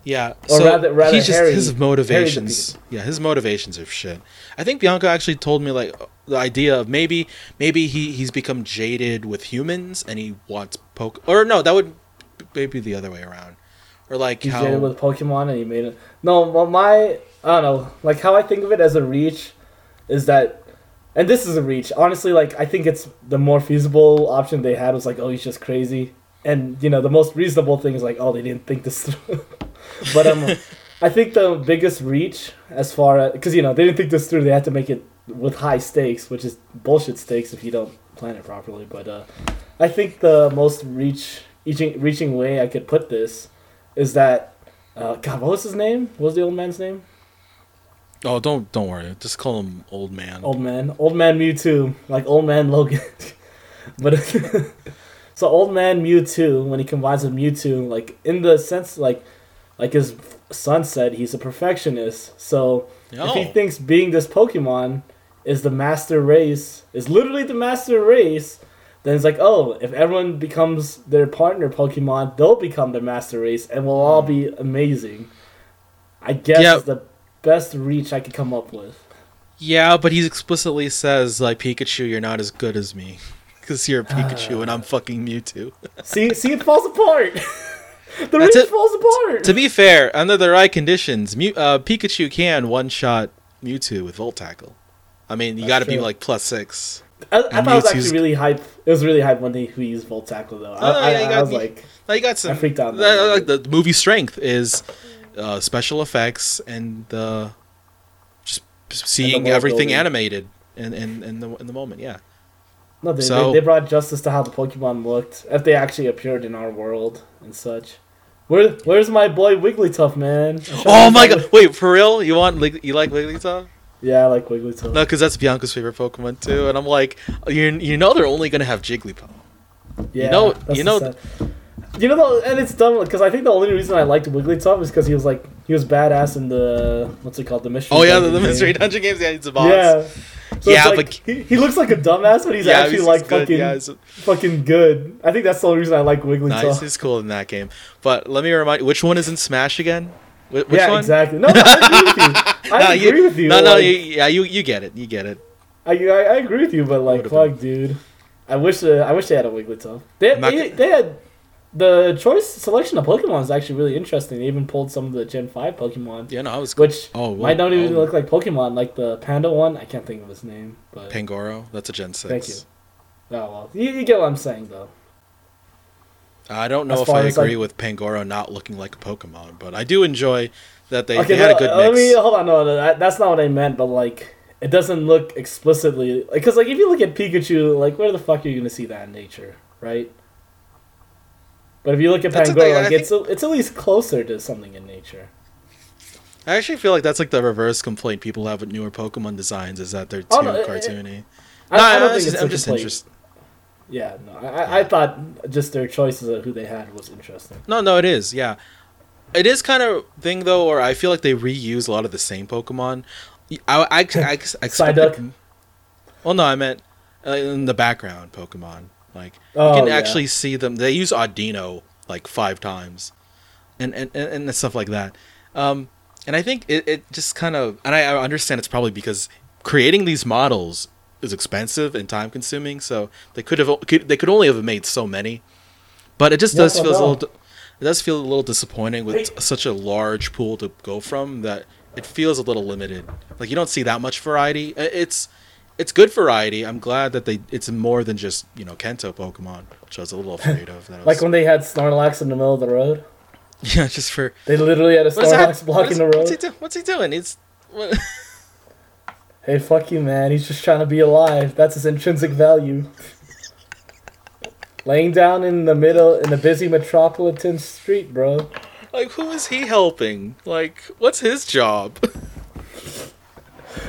Yeah, Or so rather- rather he's just Harry- his motivations. Yeah, his motivations are shit. I think Bianca actually told me like the idea of maybe maybe he he's become jaded with humans and he wants poke or no that would maybe the other way around or like He's how jaded with Pokemon, and he made it. No, well, my I don't know. Like how I think of it as a reach is that, and this is a reach. Honestly, like I think it's the more feasible option they had was like, oh, he's just crazy, and you know the most reasonable thing is like, oh, they didn't think this through. but um, I think the biggest reach as far as because you know they didn't think this through, they had to make it with high stakes, which is bullshit stakes if you don't plan it properly. But uh, I think the most reach reaching reaching way I could put this is that uh, God, what was his name? What was the old man's name? oh don't don't worry just call him old man Old man, old man Mewtwo, like old man Logan. but so old man Mewtwo, when he combines with Mewtwo, like in the sense, like like his son said, he's a perfectionist. So if he thinks being this Pokemon is the master race, is literally the master race, then it's like, oh, if everyone becomes their partner Pokemon, they'll become the master race, and we'll all be mm. amazing. I guess Yeah. the best reach I could come up with. yeah but he explicitly says like Pikachu you're not as good as me because you're a Pikachu and I'm fucking Mewtwo See, see, it falls apart. the That's reach it. falls apart. to be fair under the right conditions Mew, uh, Pikachu can one shot Mewtwo with Volt Tackle I mean you That's got to be like plus six I, I thought it was actually really hype. It was really hype when they who used Volt Tackle though. I, Oh, I, yeah, you I got was like, you got some. I freaked out. the- like the, the movie strength is uh, special effects and uh, just seeing everything building. animated in, in, in the in the moment. Yeah. No, they, So- they, they brought justice to how the Pokemon looked if they actually appeared in our world and such. Where, where's my boy Wigglytuff, man? Oh my god! Wait, for real? You want you like Wigglytuff? Yeah, I like Wigglytuff. No, because that's Bianca's favorite Pokemon too. And I'm like, you you know they're only gonna have Jigglypuff. yeah, know- that's you know- sad- You know, though, and it's dumb because I think the only reason I liked Wigglytuff is because he was like he was badass in the what's it called the mystery. Oh yeah, the, the mystery dungeon games. Yeah, he's a boss. Yeah. So Yeah, like, but- he, he looks like a dumbass, but he's Yeah, actually he's- like he's fucking yeah, fucking good. I think that's the only reason I like Wigglytuff. Nice, he's cool in that game. But let me remind you, which one is in Smash again? Wh- Which yeah, one? exactly. No, I agree with you. I No, agree with you. No, no, like, you, yeah, you you get it, you get it. I, I, I agree with you, but like, fuck, dude. I wish uh, I wish they had a Wigglytuff. They, they, they had the choice selection of Pokemon is actually really interesting. They even pulled some of the Gen Five Pokemon, Yeah, no, I was which Oh, well, might not even oh. look like Pokemon. Like the Panda one, I can't think of his name, but Pangoro. That's a Gen six. Thank you. oh well, you, you get what I'm saying though. I don't know As if I agree like- with Pangoro not looking like a Pokemon, but I do enjoy that they, okay, they had a good let mix. me hold on. No, that, that's not what I meant. But like, it doesn't look explicitly because like if you look at Pikachu, like where the fuck are you gonna see that in nature, right? But if you look at That's Pangoro, thing, I like it's it's at least closer to something in nature. I actually feel like that's like the reverse complaint people have with newer Pokemon designs is that they're too Oh, no, it- it- cartoony. I, no, I don't I'm think just, it's I'm just interested. Yeah, no, I, I, I thought just their choices of who they had was interesting. No, no, it is. Yeah, it is kind of thing though, or I feel like they reuse a lot of the same Pokemon. I, I, I, I, I expect Psyduck? Well, no, I meant uh, in the background Pokemon. Like Oh, you can yeah. actually see them. They use Audino like five times, and and and, stuff like that. Um, and I think it, it just kind of, and I, I understand it's probably because creating these models is expensive and time consuming. So they could have could, they could only have made so many. But it just does Yes, feel a little it does feel a little disappointing with such a large pool to go from that it feels a little limited. Like you don't see that much variety. It's it's good variety. I'm glad that they it's more than just you know Kanto Pokemon, which I was a little afraid of. That Like was, when they had Snorlax in the middle of the road. yeah, just for They literally had a what is that? Snorlax blocking is- the What's he, road. do- what's he doing? He's what? Hey, fuck you, man. He's just trying to be alive. That's his intrinsic value. Laying down in the middle, in the busy metropolitan street, bro. like who is he helping? Like what's his job?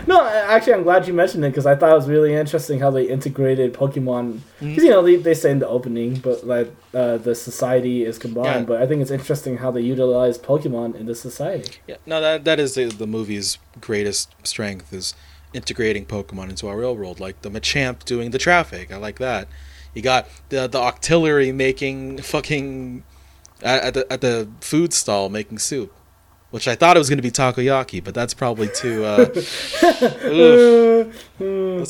No, actually, I'm glad you mentioned it because I thought it was really interesting how they integrated Pokemon. Mm-hmm. Because you know they, they say in the opening, but like uh, the society is combined. Yeah. But I think it's interesting how they utilize Pokemon in the society. Yeah, no, that that is the, the movie's greatest strength is integrating Pokemon into our real world, like the Machamp doing the traffic. I like that. You got the the Octillery making fucking at, at the at the food stall making soup, which I thought it was going to be takoyaki, but that's probably too. Uh, that's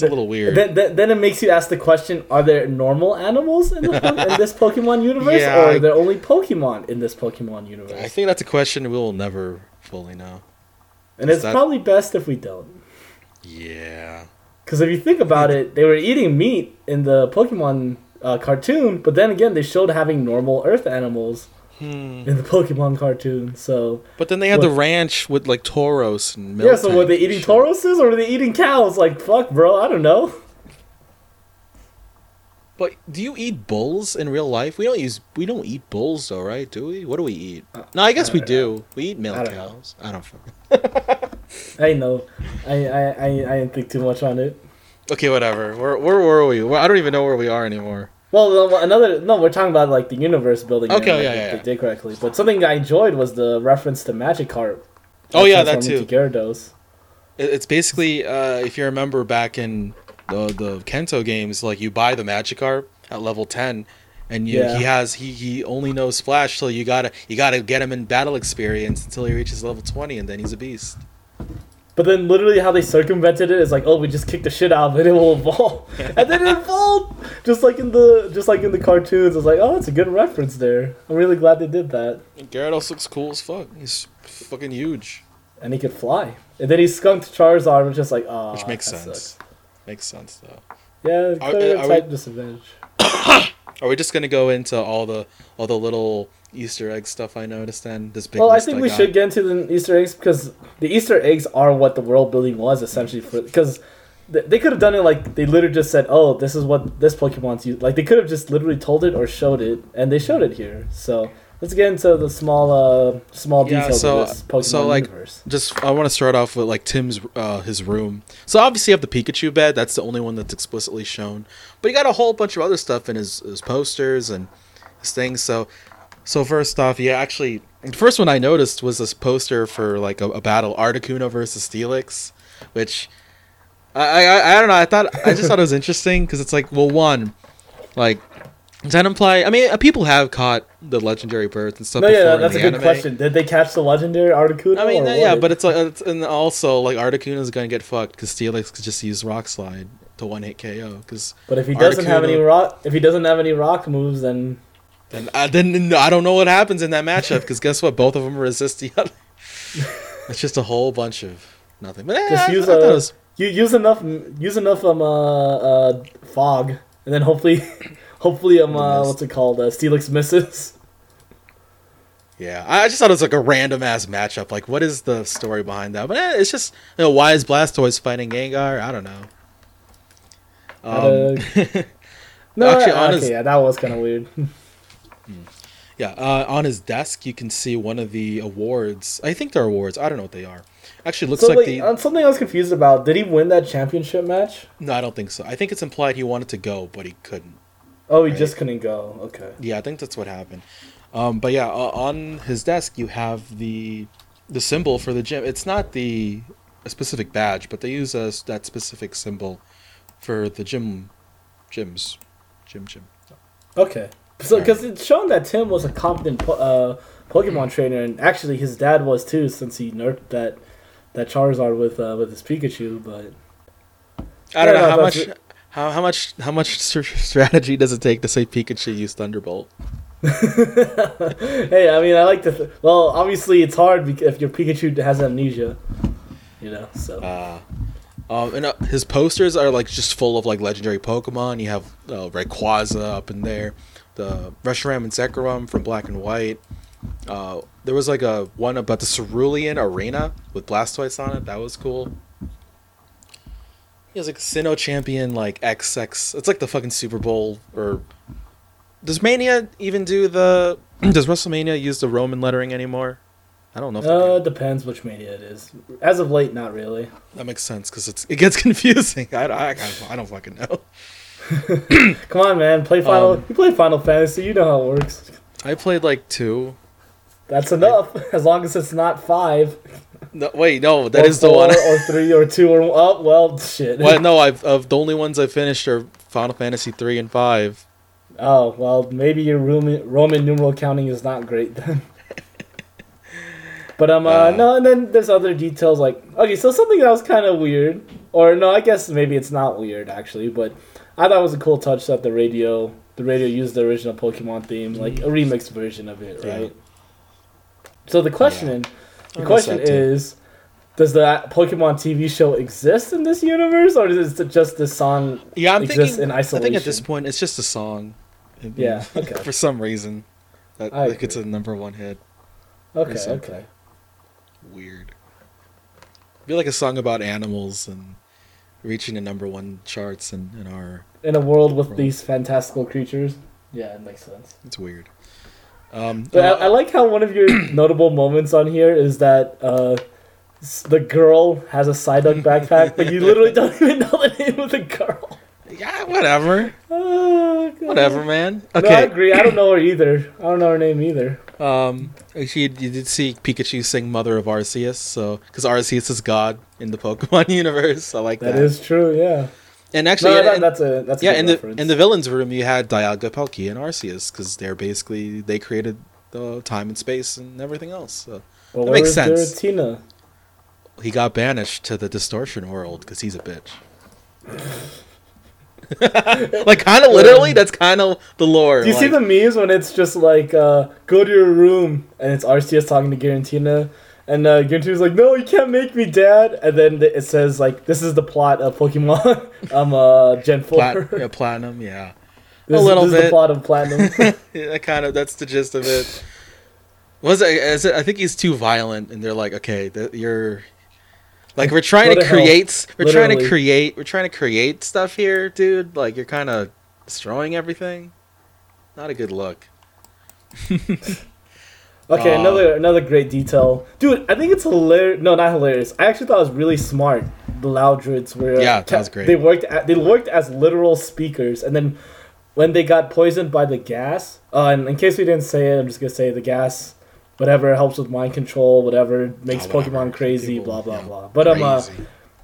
a little weird. Then, then, then it makes you ask the question: Are there normal animals in, the, in this Pokemon universe, Yeah, or I- are there only Pokemon in this Pokemon universe? I think that's a question we will never fully know. And is it's that- probably best if we don't. Yeah. Because if you think about it, they were eating meat in the Pokemon uh, cartoon, but then again, they showed having normal Earth animals Hmm. in the Pokemon cartoon. So But then they had the ranch with like Tauros and yeah, so were they eating shit. Tauruses or were they eating cows? Like fuck, bro, I don't know. But do you eat bulls in real life? We don't use we don't eat bulls though, right? Do we? What do we eat? No, I guess I we don't do. We eat milk I don't know. cows. I don't fucking. I know, I I I, I didn't think too much on it. Okay, whatever. Where where were we? I don't even know where we are anymore. Well, another no, we're talking about like the universe building. Okay, yeah, yeah, yeah. did correctly, but something I enjoyed was the reference to Magikarp. Oh yeah, that too. to Gyarados. It's basically uh, if you remember back in the the Kanto games, like you buy the Magikarp at level ten, and you, Yeah. he has he he only knows Splash, so you gotta you gotta get him in battle experience until he reaches level twenty, and then he's a beast. But then literally how they circumvented it is like, oh, we just kick the shit out of it, it will evolve, and then it evolved, just like in the just like in the cartoons. It's like, oh, it's a good reference there. I'm really glad they did that, And Gyarados looks cool as fuck. He's fucking huge, and he could fly. And then he skunked Charizard, which is just like, oh, which makes that sense. sucks. Makes sense though. Yeah, Are- clear uh, are type we- disadvantage. Are we just gonna go into all the all the little Easter egg stuff I noticed then? This big Well, I think we got? should get into the Easter eggs because the Easter eggs are what the world building was essentially for because. They could have done it like they literally just said, "Oh, this is what this Pokemon's use." Like they could have just literally told it or showed it, and they showed it here. So let's get into the small, uh, small Yeah, details so- of this Pokemon so, like, universe. Just I want to start off with like Tim's uh, his room. So obviously you have the Pikachu bed. That's the only one that's explicitly shown. But he got a whole bunch of other stuff in his, his posters and his things. So so first off, yeah, actually the first one I noticed was this poster for like a, a battle Articuno versus Steelix, which I, I I don't know. I thought I just thought it was interesting because it's like well one like. Does that imply? I mean, uh, people have caught the legendary birds and stuff. No, before yeah, in that's a good anime. question. Did they catch the legendary Articuno? I mean, yeah, what? but it's like, it's, and also like Articuno's gonna get fucked because Steelix could just use Rock Slide to one hit KO. Because but if he doesn't have any rock, if he doesn't have any rock moves, then then I then I don't know what happens in that matchup. Because guess what? Both of them resist the other. it's just a whole bunch of nothing. But eh, just I, use I thought it was- you use enough use enough um uh, uh fog, and then hopefully, hopefully um uh, what's it called? Uh, Steelix misses. yeah, I just thought it was like a random ass matchup. Like, what is the story behind that? But eh, it's just you know why is Blastoise fighting Gengar? I don't know. Um, No, Actually, okay, on his- yeah, that was kind of weird. Yeah, uh, on his desk you can see one of the awards. I think they're awards. I don't know what they are. Actually, looks so like wait, the. uh, something I was confused about. Did he win that championship match? no, I don't think so. I think it's implied he wanted to go, but he couldn't. Oh, he Right. just couldn't go. Okay. Yeah, I think that's what happened. Um, but yeah, uh, on his desk you have the the symbol for the gym. It's not the a specific badge, but they use a, that specific symbol for the gym, gyms, gym, gym. Okay. So, because it's shown that Tim was a competent po- uh, Pokemon trainer, and actually his dad was too, since he nerfed that that Charizard with uh, with his Pikachu. But I don't Yeah, know no, how much it. how, how much how much strategy does it take to say Pikachu used Thunderbolt? hey, I mean, I like to. Th- well, obviously, it's hard if your Pikachu has amnesia. You know, so. Uh, um, and uh, his posters are like just full of like legendary Pokemon. You have uh, Rayquaza up in there, the Reshiram and Zekrom from Black and White. Uh, there was like a one about the Cerulean Arena with Blastoise on it. That was cool. He has like Sinnoh Champion like XX. It's like the fucking Super Bowl or does Mania even do the? Does WrestleMania use the Roman lettering anymore? I don't know. If they do. Uh, depends which mania it is. As of late, not really. That makes sense because it's it gets confusing. I, I, I, I don't fucking know. Come on, man. Play Final. Um, you play Final Fantasy. You know how it works. I played like two. That's enough. As long as it's not five. No, wait, no, that or is the one. or three or two or oh well, shit. well, no, I've of the only ones I finished are Final Fantasy three and five. Oh well, maybe your Roman, Roman numeral counting is not great then. but um, uh, Uh. no, and then there's other details like okay, so something that was kind of weird, or no, I guess maybe it's not weird actually, but I thought it was a cool touch that the radio, the radio used the original Pokemon theme, like a mm. remixed version of it, Yeah. right? So the question, I the miss question is. Does the Pokemon TV show exist in this universe, or is it just the song Yeah, I'm thinking. in I think at this point it's just a song. Yeah, okay. For some reason, that I like it's a number one hit. Okay, okay. Weird. Be like a song about animals and reaching the number one charts in, in our. in a world with World. these fantastical creatures. Yeah, it makes sense. It's weird. Um, But uh, I, I like how one of your notable moments on here is that uh, the girl has a Psyduck backpack, but you literally don't even know the name of the girl. yeah, whatever, Oh, whatever, man. No, I agree. I don't know her either. I don't know her name either. Um, actually, you did see Pikachu sing "Mother of Arceus," so because Arceus is God in the Pokemon universe, I like that. That is true. Yeah. and actually, No, and- that, and- that's a that's a yeah, good in the reference. in the villains room, you had Dialga, Palkia, and Arceus because they're basically they created the time and space and everything else. So well, that makes sense. Giratina? he got banished to the distortion world because he's a bitch. like kind of literally, that's kind of the lore. Do you see the memes when it's just like, uh, go to your room, and it's Arceus talking to Giratina, and uh, Giratina's like, no, you can't make me, Dad. And then it says like, this is the plot of Pokemon, um, uh, Gen Four. Plat- yeah, platinum? Yeah, this, a little this is the bit. plot of Platinum. yeah that kind of that's the gist of it. Was it? Is it? I think he's too violent, and they're like, okay, that you're. Like we're trying to to hell. create, we're trying to create, we're trying to create stuff here, dude. Like you're kind of destroying everything. Not a good look. Okay, Uh, another another great detail, dude. I think it's hilarious. No, not hilarious. I actually thought it was really smart. The Loudreds were Yeah, that was great. They worked at, they worked as literal speakers, and then when they got poisoned by the gas, uh, and in case we didn't say it, I'm just gonna say the gas, whatever helps with mind control, whatever makes Oh, whatever. Pokemon crazy, People, blah blah yeah, blah. But um, uh,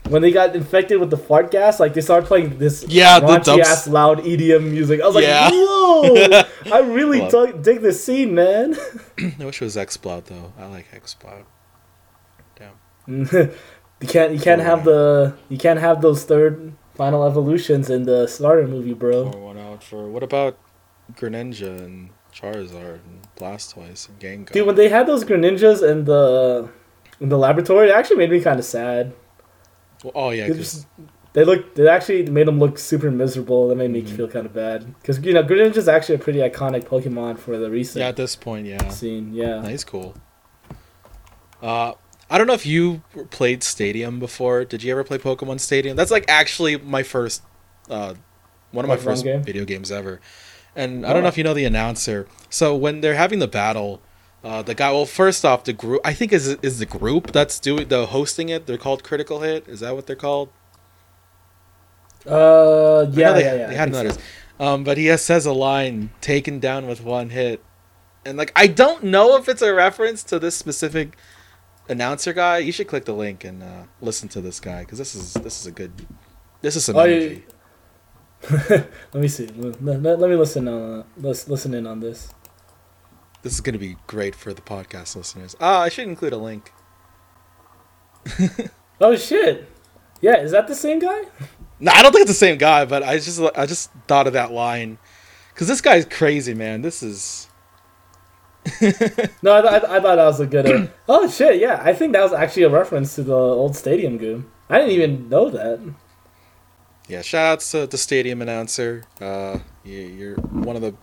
when they got infected with the fart gas, like they started playing this Yeah, the raunchy ass loud EDM music. I was like, whoa! I really dig this scene, man. I wish it was Exploud though. I like Exploud. you can't you can't have the you can't have those third final evolutions in the starter movie, bro. Pour one out for what about Greninja and Charizard and Blastoise and Gengar? Dude, when they had those Greninjas in the in the laboratory, it actually made me kind of sad. Well, oh yeah, They 'cause- just they looked they actually made them look super miserable. That made me Mhm. feel kind of bad because you know Greninja's actually a pretty iconic Pokemon for the recent yeah, at this point, yeah, scene. Yeah. nice, cool. Uh, I don't know if you played Stadium before. Did you ever play Pokemon Stadium? That's like actually my first, uh, one of my Pokemon first game? video games ever. And I don't know if you know the announcer. So when they're having the battle, uh, the guy. Well, first off, the group. I think is is the group that's doing the hosting it. They're called Critical Hit. Is that what they're called? Uh, yeah, they, yeah, yeah. They had noticed. so. Um, but he has, says a line taken down with one hit, and like I don't know if it's a reference to this specific announcer guy. You should click the link and uh, listen to this guy because this is this is a good. This is some Oh, yeah, energy. let me see. Let, let- let me listen on let's listen in on this. This is gonna be great for the podcast listeners. Ah, I should include a link. Oh shit! Yeah, is that the same guy? No, I don't think it's the same guy, but I just I just thought of that line because this guy's crazy, man. This is No, I, th- I, I thought that was a good. Uh, oh shit! Yeah, I think that was actually a reference to the old stadium goon. I didn't even know that. Yeah. Shout outs to the stadium announcer. Uh, you, you're one of the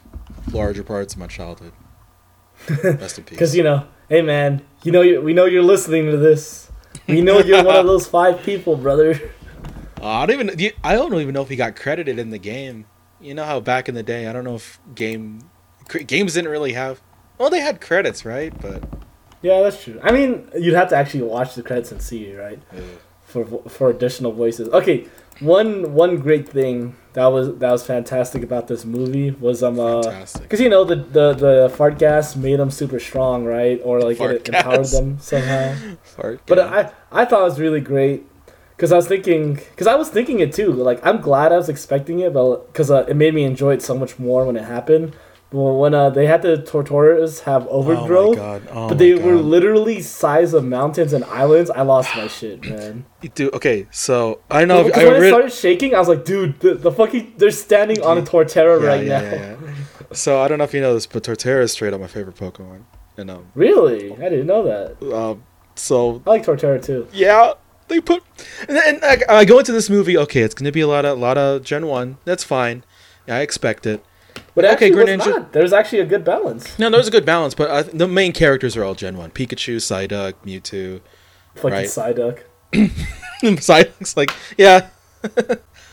larger parts of my childhood. Rest in peace. Because you know, hey man, you know you, we know you're listening to this. We know you're one of those five people, brother. Uh, I don't even. I don't even know if he got credited in the game. You know how back in the day, I don't know if game games didn't really have. Well, they had credits, right? But Yeah, that's true. I mean, you'd have to actually watch the credits and see, right? For for additional voices. Okay, one one great thing that was that was fantastic about this movie was um uh because you know the, the the fart gas made them super strong, right? Or like Fart it empowered them somehow. Fart But gas. I I thought it was really great because I was thinking because I was thinking it too. Like I'm glad I was expecting it, but because uh, it made me enjoy it so much more when it happened. When uh, they had the Torterras have overgrowth, Oh! Oh but they were literally size of mountains and islands, I lost my shit, man. Dude, okay, so I know. I when it started shaking, I was like, dude, the, the fucking they're standing on a Torterra yeah, right yeah, now. yeah, yeah. So I don't know if you know this, but Torterra is straight up my favorite Pokemon. And um, Really, I didn't know that. um so I like Torterra too. yeah, they put. And, and I, I go into this movie. Okay, it's gonna be a lot of a lot of Gen One. That's fine. Yeah, I expect it. But Okay, actually, Greninja- was not. There's actually a good balance. No, there's a good balance, but I, the main characters are all Gen One: Pikachu, Psyduck, Mewtwo. Fucking Right. Psyduck. Psyduck's like, yeah.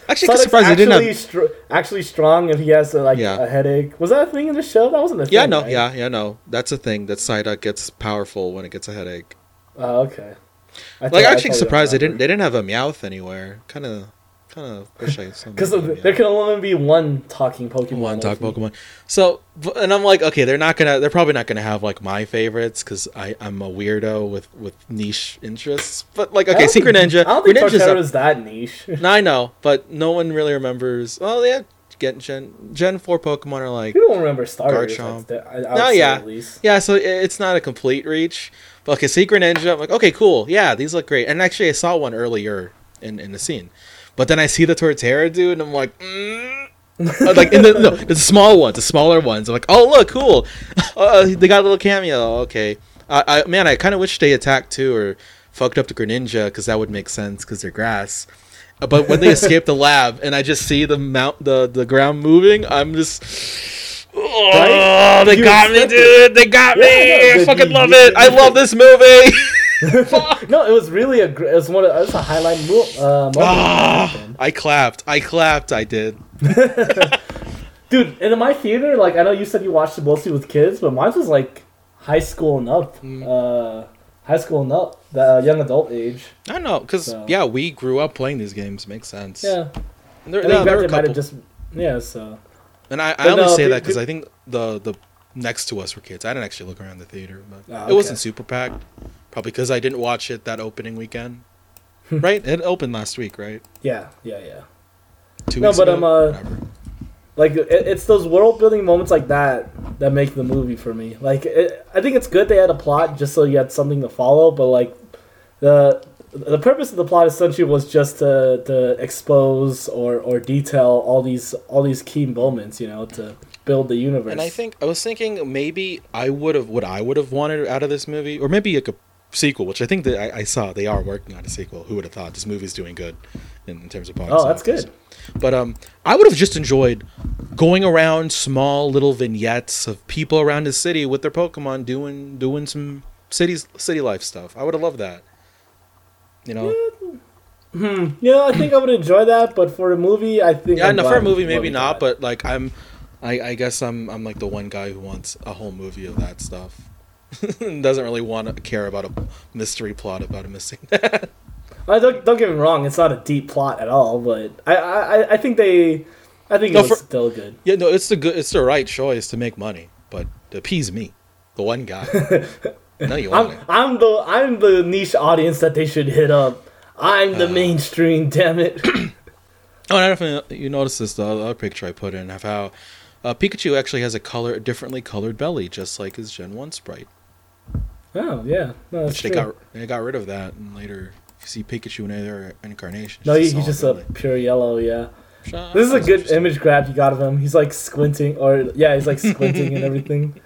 actually, Psyduck's surprised they actually, didn't have. str- actually strong if he has uh, like Yeah. a headache. Was that a thing in the show? That wasn't a thing. Yeah, no, right? yeah, yeah, no. That's a thing. That Psyduck gets powerful when it gets a headache. Oh, okay. I Like, thought- I actually totally surprised they didn't. They didn't have a Meowth anywhere. Kind of, kind of wish I. Because there can only be one talking Pokemon. one talk Pokemon. So, and I'm like, okay, they're not gonna. They're probably not gonna have like my favorites because I I'm a weirdo with with niche interests. But like, okay, Secret think- Ninja. I don't think up- Torterra's that niche. No, I know, but no one really remembers. Oh yeah, get Gen Gen Four Pokemon are like People don't remember starters. Garchomp. that's the- I, I No, yeah. At least. yeah. So it's not a complete reach. But okay, Secret Ninja. I'm like, okay, cool. Yeah, these look great. And actually, I saw one earlier in in the scene, but then I see the Torterra dude, and I'm like. Mm. Uh, like in the no, the small ones, the smaller ones. I'm like, oh look, cool. Uh, they got a little cameo. Okay, I, I man, I kind of wish they attacked too or fucked up the Greninja because that would make sense because they're grass. Uh, But when they escape the lab and I just see the mount the the ground moving, I'm just. Oh, Right? they You got me, it. dude! They got me! I fucking you- love you- it! I love this movie. No, it was really a. It was one. Of, it was a highlight mo- uh, moment. Ah, I clapped. I clapped. I did. Dude, and in my theater, like I know you said you watched it mostly with kids, but mine was like high school and up. Mm. Uh, high school and up, the uh, young adult age. I know, because So- yeah, we grew up playing these games. Makes sense. Yeah, And there, I no, there were a couple. just. Yeah, so And I, I But only no, say that because I think the the next to us were kids. I didn't actually look around the theater, but Ah, it wasn't super packed. Probably because I didn't watch it that opening weekend. right? It opened last week, right? yeah, yeah, yeah. Two No, weeks but, ago. um, uh, Whatever. Like it, it's those world building moments like that that make the movie for me. Like it, I think it's good they had a plot just so you had something to follow, but like the the purpose of the plot essentially was just to, to expose or, or detail all these all these key moments, you know, to build the universe. And I think I was thinking maybe I would have what I would have wanted out of this movie, or maybe like a sequel, which I think that I, I saw they are working on a sequel. Who would have thought this movie's doing good in, in terms of box Oh, that's office. good. But um, I would have just enjoyed going around small little vignettes of people around the city with their Pokemon doing doing some cities city life stuff. I would have loved that. You know, Hmm. Yeah, I think I would enjoy that, but for a movie, I think yeah, no, for a movie maybe not, got. but like I'm, I, I guess I'm I'm like the one guy who wants a whole movie of that stuff. Doesn't really want to care about a mystery plot about a missing. I don't, don't get me wrong, it's not a deep plot at all, but I I, I think they, I think No, it was for- still good. yeah, no, it's the good, it's the right choice to make money, but to appease me, the one guy. no, you want I'm. I'm the I'm the niche audience that they should hit up. I'm Uh. the mainstream, damn it. Oh, and I don't know if you noticed this, the other picture I put in of how uh, Pikachu actually has a color, a differently colored belly, just like his Gen One sprite. oh yeah, no, Which they true. got, they got rid of that and later You see Pikachu in other incarnations. No, he's just a pure yellow. Yeah. Shut This is a good image grab you got of him. He's like squinting, or yeah, he's like squinting and everything.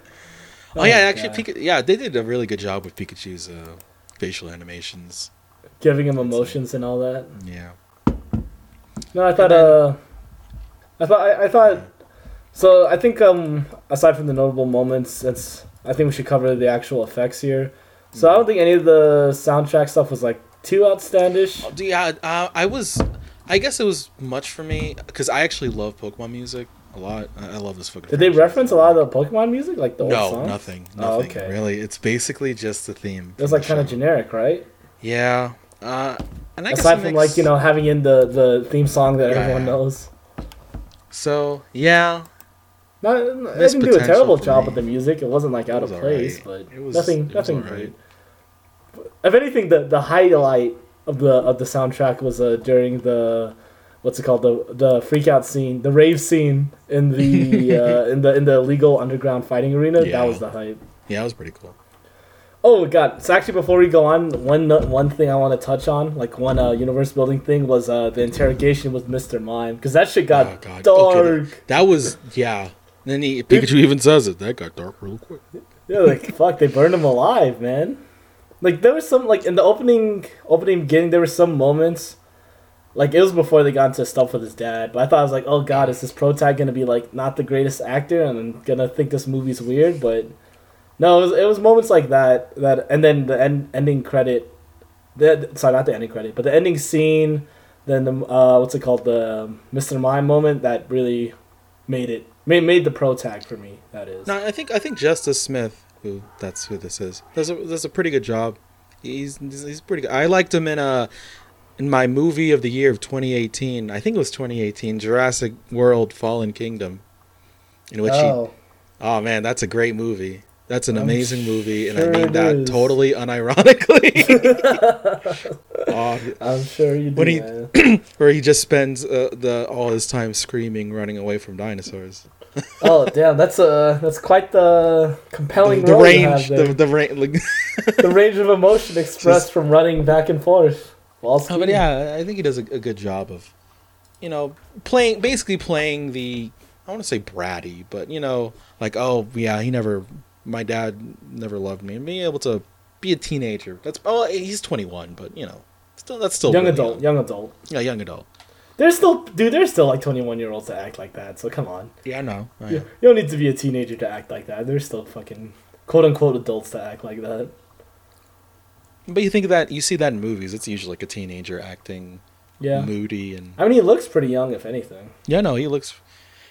Oh, yeah, actually. Pika- yeah, they did a really good job with Pikachu's uh, facial animations. giving him emotions and all that. Yeah. No, I thought. Uh, I thought. I, I thought. So I think um aside from the notable moments, it's I think we should cover the actual effects here. So I don't think any of the soundtrack stuff was like too outstandish. Oh, Yeah, uh, I was. I guess it was much for me because I actually love Pokemon music a lot. I, love this fucking. Did they reference a lot of the Pokemon music, like the old No, songs? nothing. Oh, okay. Really, it's basically just the theme. It was like kind of generic, right? Yeah. Uh, and I Aside from makes- like you know having in the the theme song that Yeah, everyone knows. So yeah, Not, they didn't do a terrible job me. with the music. It wasn't like out was of place, alright. but It was- nothing, it nothing alright. great. If anything, the the highlight of the of the soundtrack was uh, during the what's it called the the freak out scene, the rave scene in the uh, in the in the illegal underground fighting arena. Yeah. That was the hype. yeah, that was pretty cool. Oh god! So actually, before we go on, one one thing I want to touch on, like one uh, universe building thing, was uh, the interrogation with Mister Mime, because that shit got Oh, God. dark. Okay, That was yeah. Then he, Pikachu even says it. That got dark real quick. Yeah, like fuck, they burned him alive, man. Like there was some like in the opening opening beginning, there were some moments. Like it was before they got into stuff with his dad, but I thought I was like, oh god, is this pro tag gonna be like not the greatest actor and I'm gonna think this movie's weird? But no, it was it was moments like that that and then the end, ending credit, the sorry not the ending credit, but the ending scene, then the uh what's it called the um, Mr. Mime moment that really made it made made the pro tag for me. That is. No, I think I think Justice Smith, who that's who this is, does a does a pretty good job. He's he's pretty good. I liked him in a in my movie of the year of 2018. I think it was 2018, Jurassic World: Fallen Kingdom, in which he. oh. Oh man, that's a great movie. That's an I'm amazing movie, and I sure mean it that is. totally unironically. oh, I'm sure you do. When he- where he just spends uh, the all his time screaming, running away from dinosaurs. Oh damn, that's uh that's quite the compelling the role you range, have there. the, the range. Like, the range of emotion expressed Just- from running back and forth. While Oh, but yeah, I think he does a, a good job of, you know, playing basically playing the I want to say bratty, but you know, like oh yeah, he never, my dad never loved me, and being able to be a teenager. That's oh he's twenty one, but you know, still that's still young really adult, young. young adult. yeah, young adult. There's still, dude. There's still like 21 year olds that act like that. So come on, Yeah, I know. I you, know. you don't need to be a teenager to act like that. There's still fucking quote unquote adults to act like that. But you think that you see that in movies, it's usually like a teenager acting Yeah. moody and I mean, he looks pretty young, if anything. yeah, no, he looks.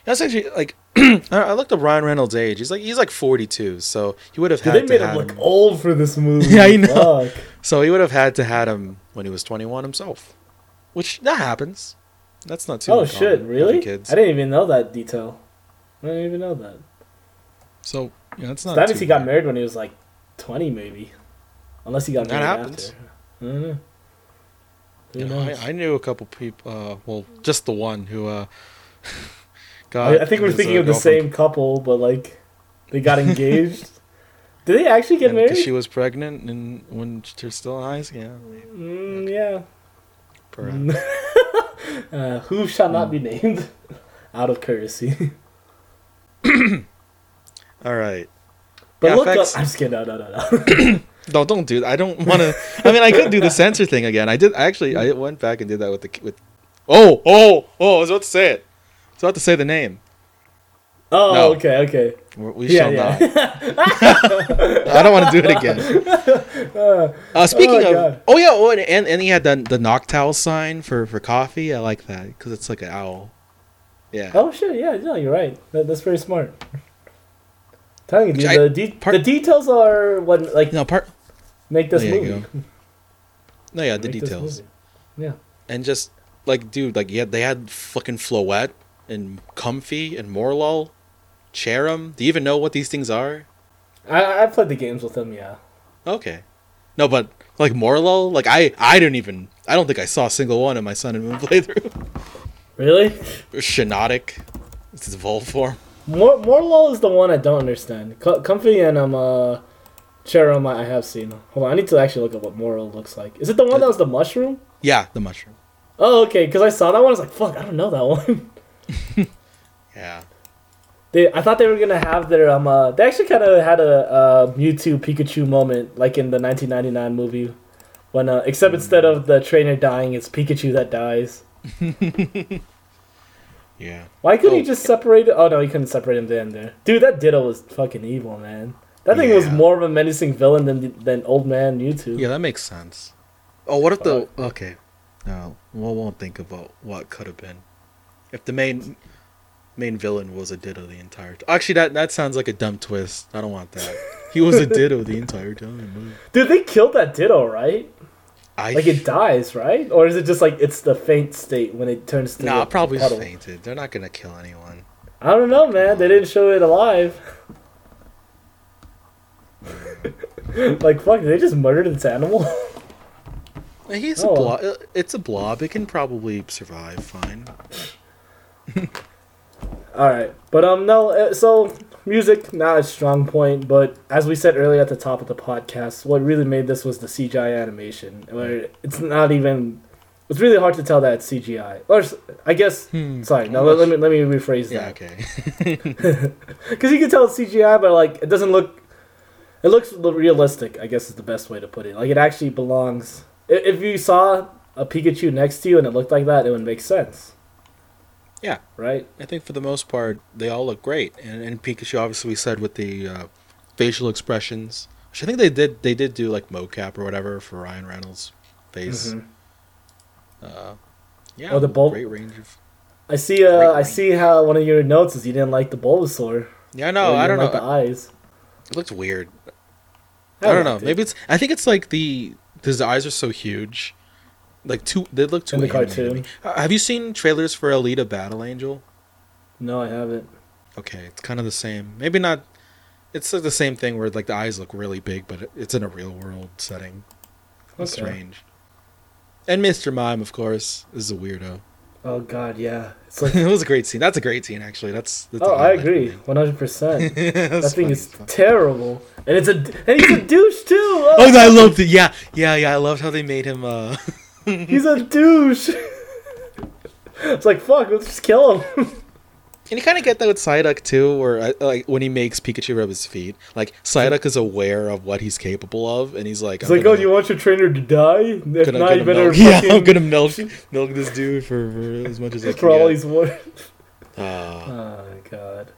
That's actually like I I looked up Ryan Reynolds' age. He's like he's like forty two, so he would have Dude, had they to made him look him- old for this movie. Yeah, I know. Fuck. So he would have had to had him when he was 21 himself, which that happens. That's not too. Oh shit! Really? Kids. I didn't even know that detail. I didn't even know that. So yeah, that's not. that means he got married when he was like 20, maybe. Unless he got That married happens. after. I don't. Who You know? I, I knew a couple people. Uh, well, just the one who uh, I, got. I think we're thinking uh, of the girlfriend- same couple, but like they got engaged. Did they actually get and married? She was pregnant, and when they're still in high school, yeah, Mm, yeah. perhaps. uh, who shall not be named? Out of courtesy. All right. But Yeah, look facts. up. I'm just kidding. No, no, no, no. No, don't do that. I don't want to. I mean, I could do the censor thing again. I did actually. I went back and did that with the with. Oh, oh, oh! I was about to say it. I was about to say the name. Oh, No. okay, okay. We we Yeah, shall yeah. not. I don't want to do it again. Uh, Uh, speaking Oh, of, God. oh yeah, oh, and, and he had the the Noctowl sign for for coffee. I like that because it's like an owl. Yeah. oh shit! Yeah, no, you're right. That, that's very smart. telling you, dude, I- the, de- part- the details are what like No part. make this There you movie. No, yeah, the Make details. Yeah. and just like dude, like yeah, they had fucking Floette and Comfey and Morelull, Cherrim. Do you even know what these things are? I I played the games with him. Yeah. Okay. No, but like Morelull, like I I didn't even I don't think I saw a single one in my Sun and Moon playthrough. Really? Shiinotic. It's his evolved form. More Morelull is the one I don't understand. Co- Comfey and um uh, Cherrim, I have seen. Hold on, I need to actually look up what Moro looks like. Is it the one that was the mushroom? Yeah, the mushroom. Oh, okay. Because I saw that one, I was like, "Fuck, I don't know that one." Yeah. They, I thought they were gonna have their um. Uh, they actually kind of had a uh, Mewtwo Pikachu moment, like in the 1999 movie, when uh, except instead of the trainer dying, it's Pikachu that dies. Yeah. Why couldn't he Oh. just separate it? Oh no, he couldn't separate him then. There, dude, that Ditto was fucking evil, man. That thing was more of a menacing villain than than Old Man Mewtwo. Yeah, that makes sense. Oh, what if the okay? No, we won't think about what could have been if the main main villain was a Ditto the entire. time. Actually, that that sounds like a dumb twist. I don't want that. He was a Ditto the entire time. Dude, they killed that Ditto, right? I Like it dies, right? Or is it just like it's the faint state when it turns to nah, probably puddle? fainted. They're not gonna kill anyone. I don't know, man. They didn't show it alive. like fuck, they just murdered this animal? Uh, he's Oh. a blob. Uh, it's a blob. It can probably survive fine. All right, but um, no. uh, So music not a strong point, but as we said earlier at the top of the podcast, what really made this was the CGI animation, where it's not even. It's really hard to tell that it's CGI, or I guess. Hmm. Sorry, no. Let, let me let me rephrase Yeah. that. Okay. Because you can tell it's CGI, but like it doesn't look. It looks realistic. I guess is the best way to put it. Like it actually belongs. If you saw a Pikachu next to you and it looked like that, it would make sense. Yeah. Right. I think for the most part they all look great, and and Pikachu obviously we said with the uh, facial expressions, which I think they did they did do like mocap or whatever for Ryan Reynolds' face. Mhm. Uh, yeah, Oh, the Bul- great range of. I see. Uh, I see how one of your notes is you didn't like the Bulbasaur. Yeah, no, I don't didn't know. like the eyes. It looks weird. I don't know. it. Maybe it's. I think it's like the because the eyes are so huge, like too. They look too In the cartoon. Uh, Have you seen trailers for Alita Battle Angel? No, I haven't. Okay, it's kind of the same. Maybe not. It's like the same thing where like the eyes look really big, but it's in a real world setting. It's Okay. strange. And Mr. Mime, of course, is a weirdo. Oh God, yeah. It's like. it was a great scene. That's a great scene, actually. That's. that's oh, I agree, one hundred percent. That That's thing funny is terrible, and it's a and he's a douche too. Oh, Oh, I loved it. Yeah, yeah, yeah. I loved how they made him. uh he's a douche. it's like fuck, let's just kill him. And you kind of get that with Psyduck too, where uh, like when he makes Pikachu rub his feet, like Psyduck is aware of what he's capable of, and he's like, It's I'm like, gonna- oh, do you want your trainer to die? If gonna- not, gonna you better milk- yeah, I'm gonna milk milk this dude for, for as much as I can. for all he's worth. Ah. Oh my god.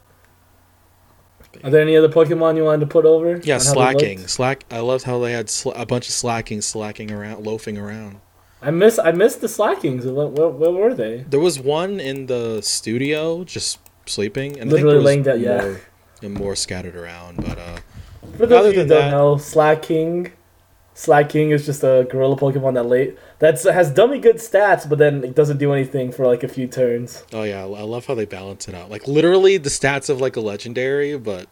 Are there any other Pokemon you wanted to put over? yeah, on how they slacking, slack. I loved how they had sl- a bunch of slacking, slacking around, loafing around. I miss I missed the slackings. What, what, where were they? There was one in the studio just sleeping, and Literally laying down- yeah. and more scattered around. But uh, For those Other of you who than don't that- know, Slacking, Slacking is just a gorilla Pokemon that late that's has dummy good stats, but then it doesn't do anything for like a few turns. oh yeah, I love how they balance it out. Like literally the stats of like a legendary, but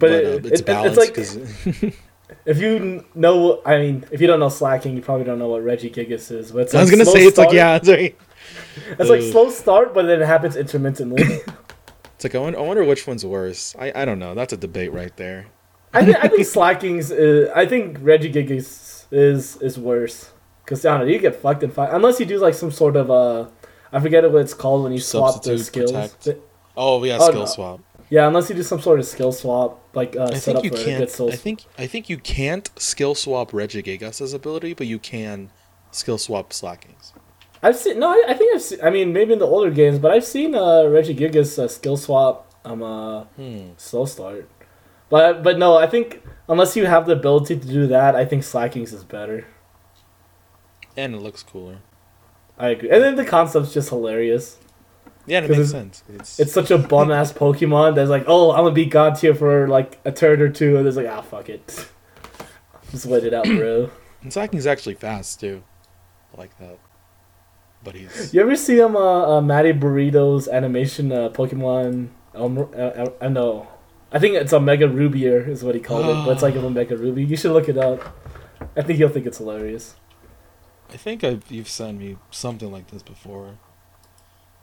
But, uh, it, it's it- balanced it's like if you know, I mean, if you don't know Slacking, you probably don't know what Regigigas is. But it's I was like gonna say it's like yeah, it's like, it's like slow start, but then it happens intermittently. it's like I wonder, I wonder which one's worse. I, I don't know. That's a debate right there. I think I think Slacking's. Uh, I think Regigigas is is worse because I don't know you get fucked in fight unless you do like some sort of uh. I forget what it's called when you swap the skills. protect. Oh yeah, Oh, skill no. swap. Yeah, unless you do some sort of skill swap, like uh, I set think up you for can't. I think I think you can't skill swap Regigigas' ability, but you can skill swap Slackings. I've seen no, I, I think I've seen. I mean, maybe in the older games, but I've seen uh, Regigigas uh, skill swap. Um, uh, Hmm. slow start, but but no, I think unless you have the ability to do that, I think Slackings is better. And it looks cooler. I agree, and then the concept's just hilarious. Yeah, and it makes it's- sense. It's, It's such a bum ass Pokemon that's like, oh, I'm gonna beat God tier for like a turn or two, and it's like, ah, fuck it, just wait it out, bro. and Slacking's actually fast too. I like that. But he's You ever see him, uh, uh Matty Burrito's animation, uh, Pokemon? Um, uh, uh, I know. I think it's Omega Rubier is what he called it, but it's like an Omega Ruby. You should look it up. I think you'll think it's hilarious. I think I've, you've sent me something like this before.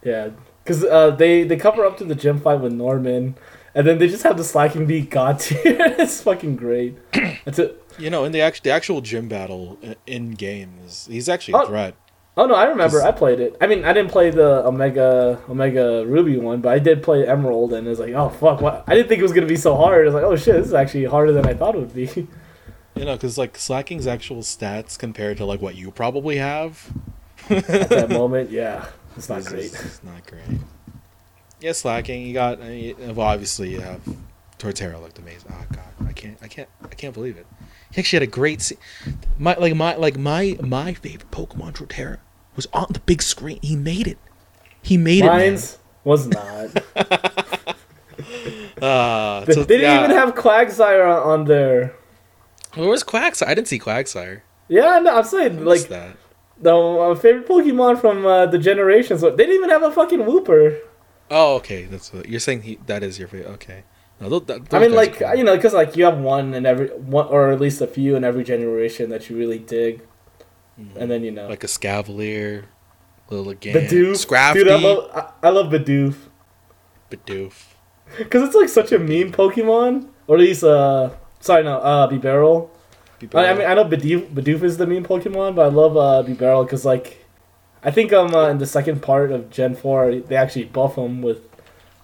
Yeah, because uh, they they cover up to the gym fight with Norman, and then they just have the slacking beat god tier. it's fucking great. That's it. You know, in the actual the actual gym battle in game is he's actually a Oh. threat. oh no, I remember. I played it. I mean, I didn't play the Omega Omega Ruby one, but I did play Emerald, and it was like, oh fuck, what? I didn't think it was gonna be so hard. I was like, oh shit, this is actually harder than I thought it would be. You know, because like slacking's actual stats compared to like what you probably have. At that moment, yeah, it's not is- great. is- It's not great. Yeah, slacking. You got I mean, well, obviously you have Torterra looked amazing. Oh god, I can't, I can't, I can't believe it. He actually had a great. scene. my like my like my my favorite Pokemon Torterra was on the big screen. He made it. He made it Mine's was not. it. Uh, they so- didn't yeah. even have Quagsire on, on there. Where was Quagsire? I didn't see Quagsire. Yeah, no, I'm saying like that. The uh, favorite Pokemon from uh, the generations. They didn't even have a fucking Wooper. Oh, okay. That's what you're saying. He that is your favorite. Okay. No, I mean, like cool. you know, because like you have one in every one, or at least a few in every generation that you really dig, Mhm. and then you know, like a Scavalier, little Bidoof. Scrafty, Dude, I love I, I love Bidoof Bidoof. because it's like such a meme Pokemon, or at least uh, sorry no, uh, Bibarel. I, I mean, I know Bidoof, Bidoof is the meme Pokemon, but I love uh, Bibarel because like, I think um uh, in the second part of Gen Four they actually buff him with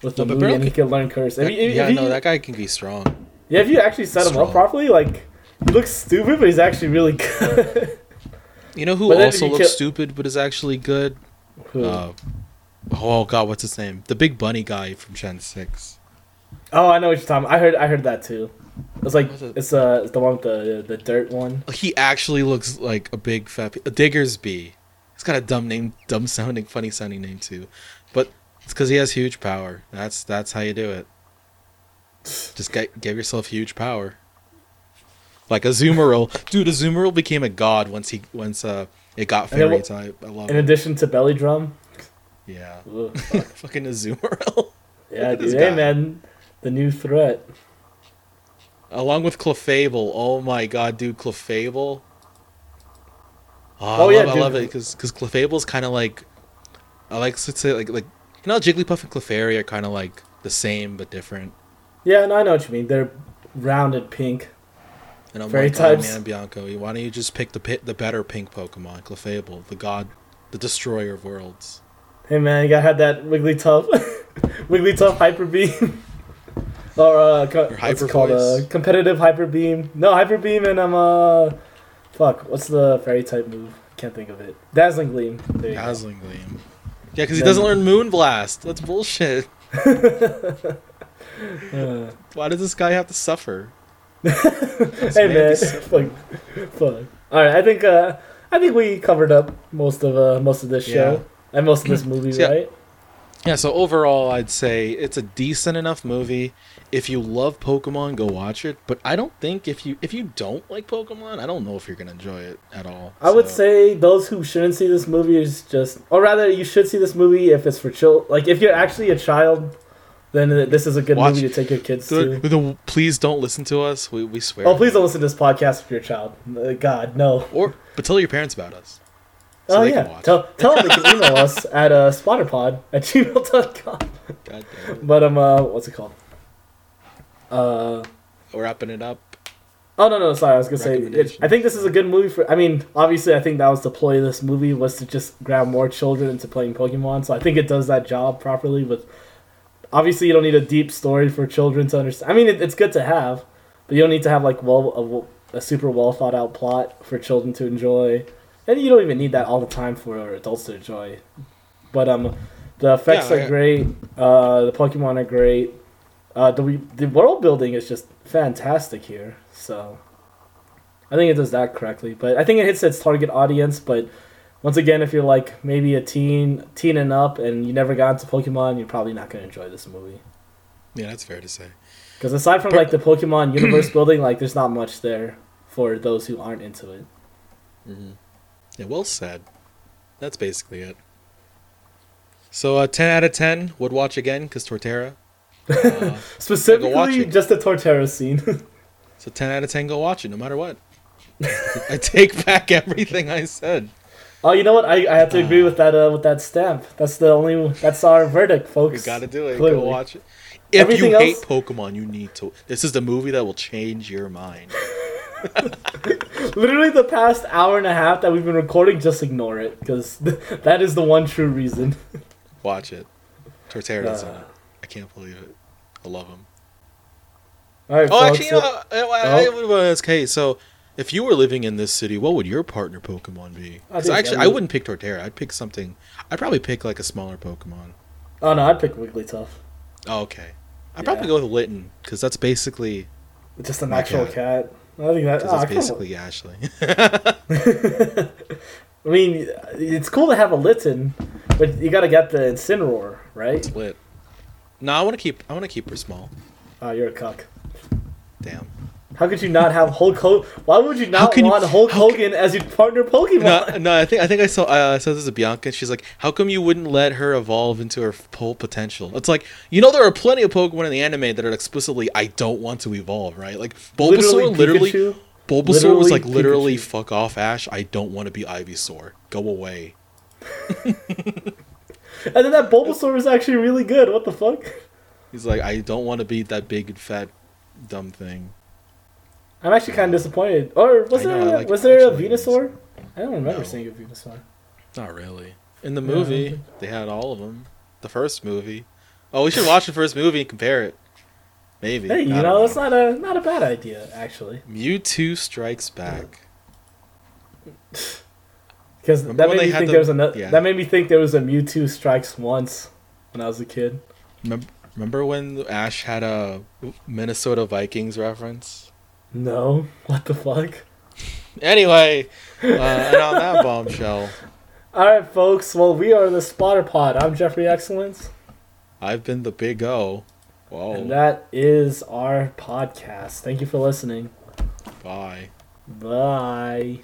with the No, movie Bibarel and he can- can learn Curse. If That- you- if yeah, you- no, that guy can be strong. Yeah, if you actually set him up properly, like he looks stupid, but he's actually really good. You know who But also looks kill- stupid but is actually good? Who? Uh, oh god, what's his name? The big bunny guy from Gen Six. oh, I know what you're talking. About. I heard, I heard that too. It's like it? it's uh the one with the the dirt one. He actually looks like a big fat a Diggersby. He's got a dumb name, dumb sounding, funny sounding name too, but it's because he has huge power. That's that's how you do it. Just get, give yourself huge power. Like Azumarill, dude. Azumarill became a god once he once uh it got And it fairy type. I love In it. addition to Belly Drum. Yeah, Ugh, fuck. fucking Azumarill. yeah, dude. Hey guy. man, the new threat. Along with Clefable. Oh my god, dude, Clefable. Ah, oh, Oh, I yeah, love, I love it because because Clefable's kind of like I like to say like like you know Jigglypuff and Clefairy are kind of like the same but different. Yeah, no, I know what you mean. They're rounded pink. And I'm Fairy like, oh, types. oh man, Bianco, why don't you just pick the pit, the better pink Pokemon, Clefable, the god, the destroyer of worlds. Hey man, you gotta have that Wigglytuff, Wigglytuff Hyper Beam, or uh, co- what's Hyper it called? Uh, competitive Hyper Beam. No, Hyper Beam, and I'm uh, fuck. What's the fairy type move? Can't think of it. Dazzling Gleam. You go. Dazzling Gleam. Yeah, because he doesn't learn Moonblast. That's bullshit. Uh, Why does this guy have to suffer? hey man, fuck, fuck. All right, I think uh, I think we covered up most of uh most of this show Yeah. and most of this movie, So, yeah. right? Yeah, so overall, I'd say it's a decent enough movie. If you love Pokemon, go watch it. But I don't think if you if you don't like Pokemon, I don't know if you're gonna enjoy it at all. I would say those who shouldn't see this movie is just, or rather, you should see this movie if it's for chill. Like if you're actually a child, then this is a good Watch- movie to take your kids the- to. the- please don't listen to us. We, we swear. Oh, please don't listen to this podcast if you're a child. Uh, God, no. Or but tell your parents about us. So oh they can yeah, tell tell them they can email us at uh, spotterpod at gmail.com. God damn it. But um, uh, what's it called? Uh. We're wrapping it up. Oh no no sorry I was gonna say it, I think this is a good movie for I mean obviously I think that was the ploy of this movie was to just grab more children into playing Pokemon so I think it does that job properly but obviously you don't need a deep story for children to understand I mean it, it's good to have but you don't need to have like well a, a super well thought out plot for children to enjoy and you don't even need that all the time for adults to enjoy but um the effects Yeah, are I- great uh the Pokemon are great uh, the the world building is just fantastic here. So I think it does that correctly. But I think it hits its target audience. But once again, if you're like maybe a teen, teen and up, and you never got into Pokemon, you're probably not gonna enjoy this movie. Yeah, that's fair to say. Because aside from like the Pokemon universe building, like there's not much there for those who aren't into it. Mm-hmm. Yeah, well said. That's basically it. So, uh, 10 out of 10 would watch again because Torterra. Uh, Specifically, just the Torterra scene. so, 10 out of 10, go watch it no matter what. I take back everything I said. oh, you know what? I, I have to agree with that uh, with that stamp. That's the only. That's our verdict, folks. We gotta do it. Clearly. Go watch it. If Everything you hate else- Pokemon, you need to. This is the movie that will change your mind. Literally, the past hour and a half that we've been recording, just ignore it because that is the one true reason. Watch it. Torterra's Uh. it. I can't believe it. I love him. All right, Oh, actually, you know, so- I, I, oh. I would ask, hey, so if you were living in this city, what would your partner Pokemon be? I actually, I I would- wouldn't pick Torterra. I'd pick something. I'd probably pick like a smaller Pokemon. oh no, I'd pick Wigglytuff. Oh, okay. I'd Yeah. probably go with Litten because that's basically Just an actual cat. cat. I think that. oh, I that's basically Ashley. I mean, it's cool to have a Litten, but you gotta get the Incineroar, right? Lit. No, I want to keep. I want to keep her small. Oh, you're a cuck. Damn. How could you not have Hulk Hogan? Why would you not can you- want Hulk Hogan as your partner Pokemon? No, no. I think I think I saw. Uh, I saw this to Bianca. She's like, "How come you wouldn't let her evolve into her full potential?" It's like you know there are plenty of Pokemon in the anime that are explicitly, "I don't want to evolve." Right? Like Bulbasaur, literally, Pikachu? Bulbasaur was Literally like, "Literally, Pikachu. fuck off, Ash. I don't want to be Ivysaur. Go away." And then that Bulbasaur is actually really good. What the fuck? He's like, "I don't want to be that big fat, dumb thing." I'm actually kind of disappointed. Or was know, there I like was there a Venusaur? I don't remember No. seeing a Venusaur. Not really. In the Yeah, I don't movie, they had all of them. The first movie. Oh, we should watch the first movie and compare it. Maybe. Hey, you I know it's not not a not a bad idea actually. Mewtwo Strikes Back. Because that made me think the- there was another. yeah. That made me think there was a Mewtwo Strikes Once when I was a kid. Remember, remember when Ash had a Minnesota Vikings reference? No, what the fuck? Anyway, uh, and on that bombshell, All right, folks. Well, we are the Spotter Pod. I'm Jeffrey Excellence, I've been the Big O. Whoa. and that is our podcast. Thank you for listening. Bye. Bye.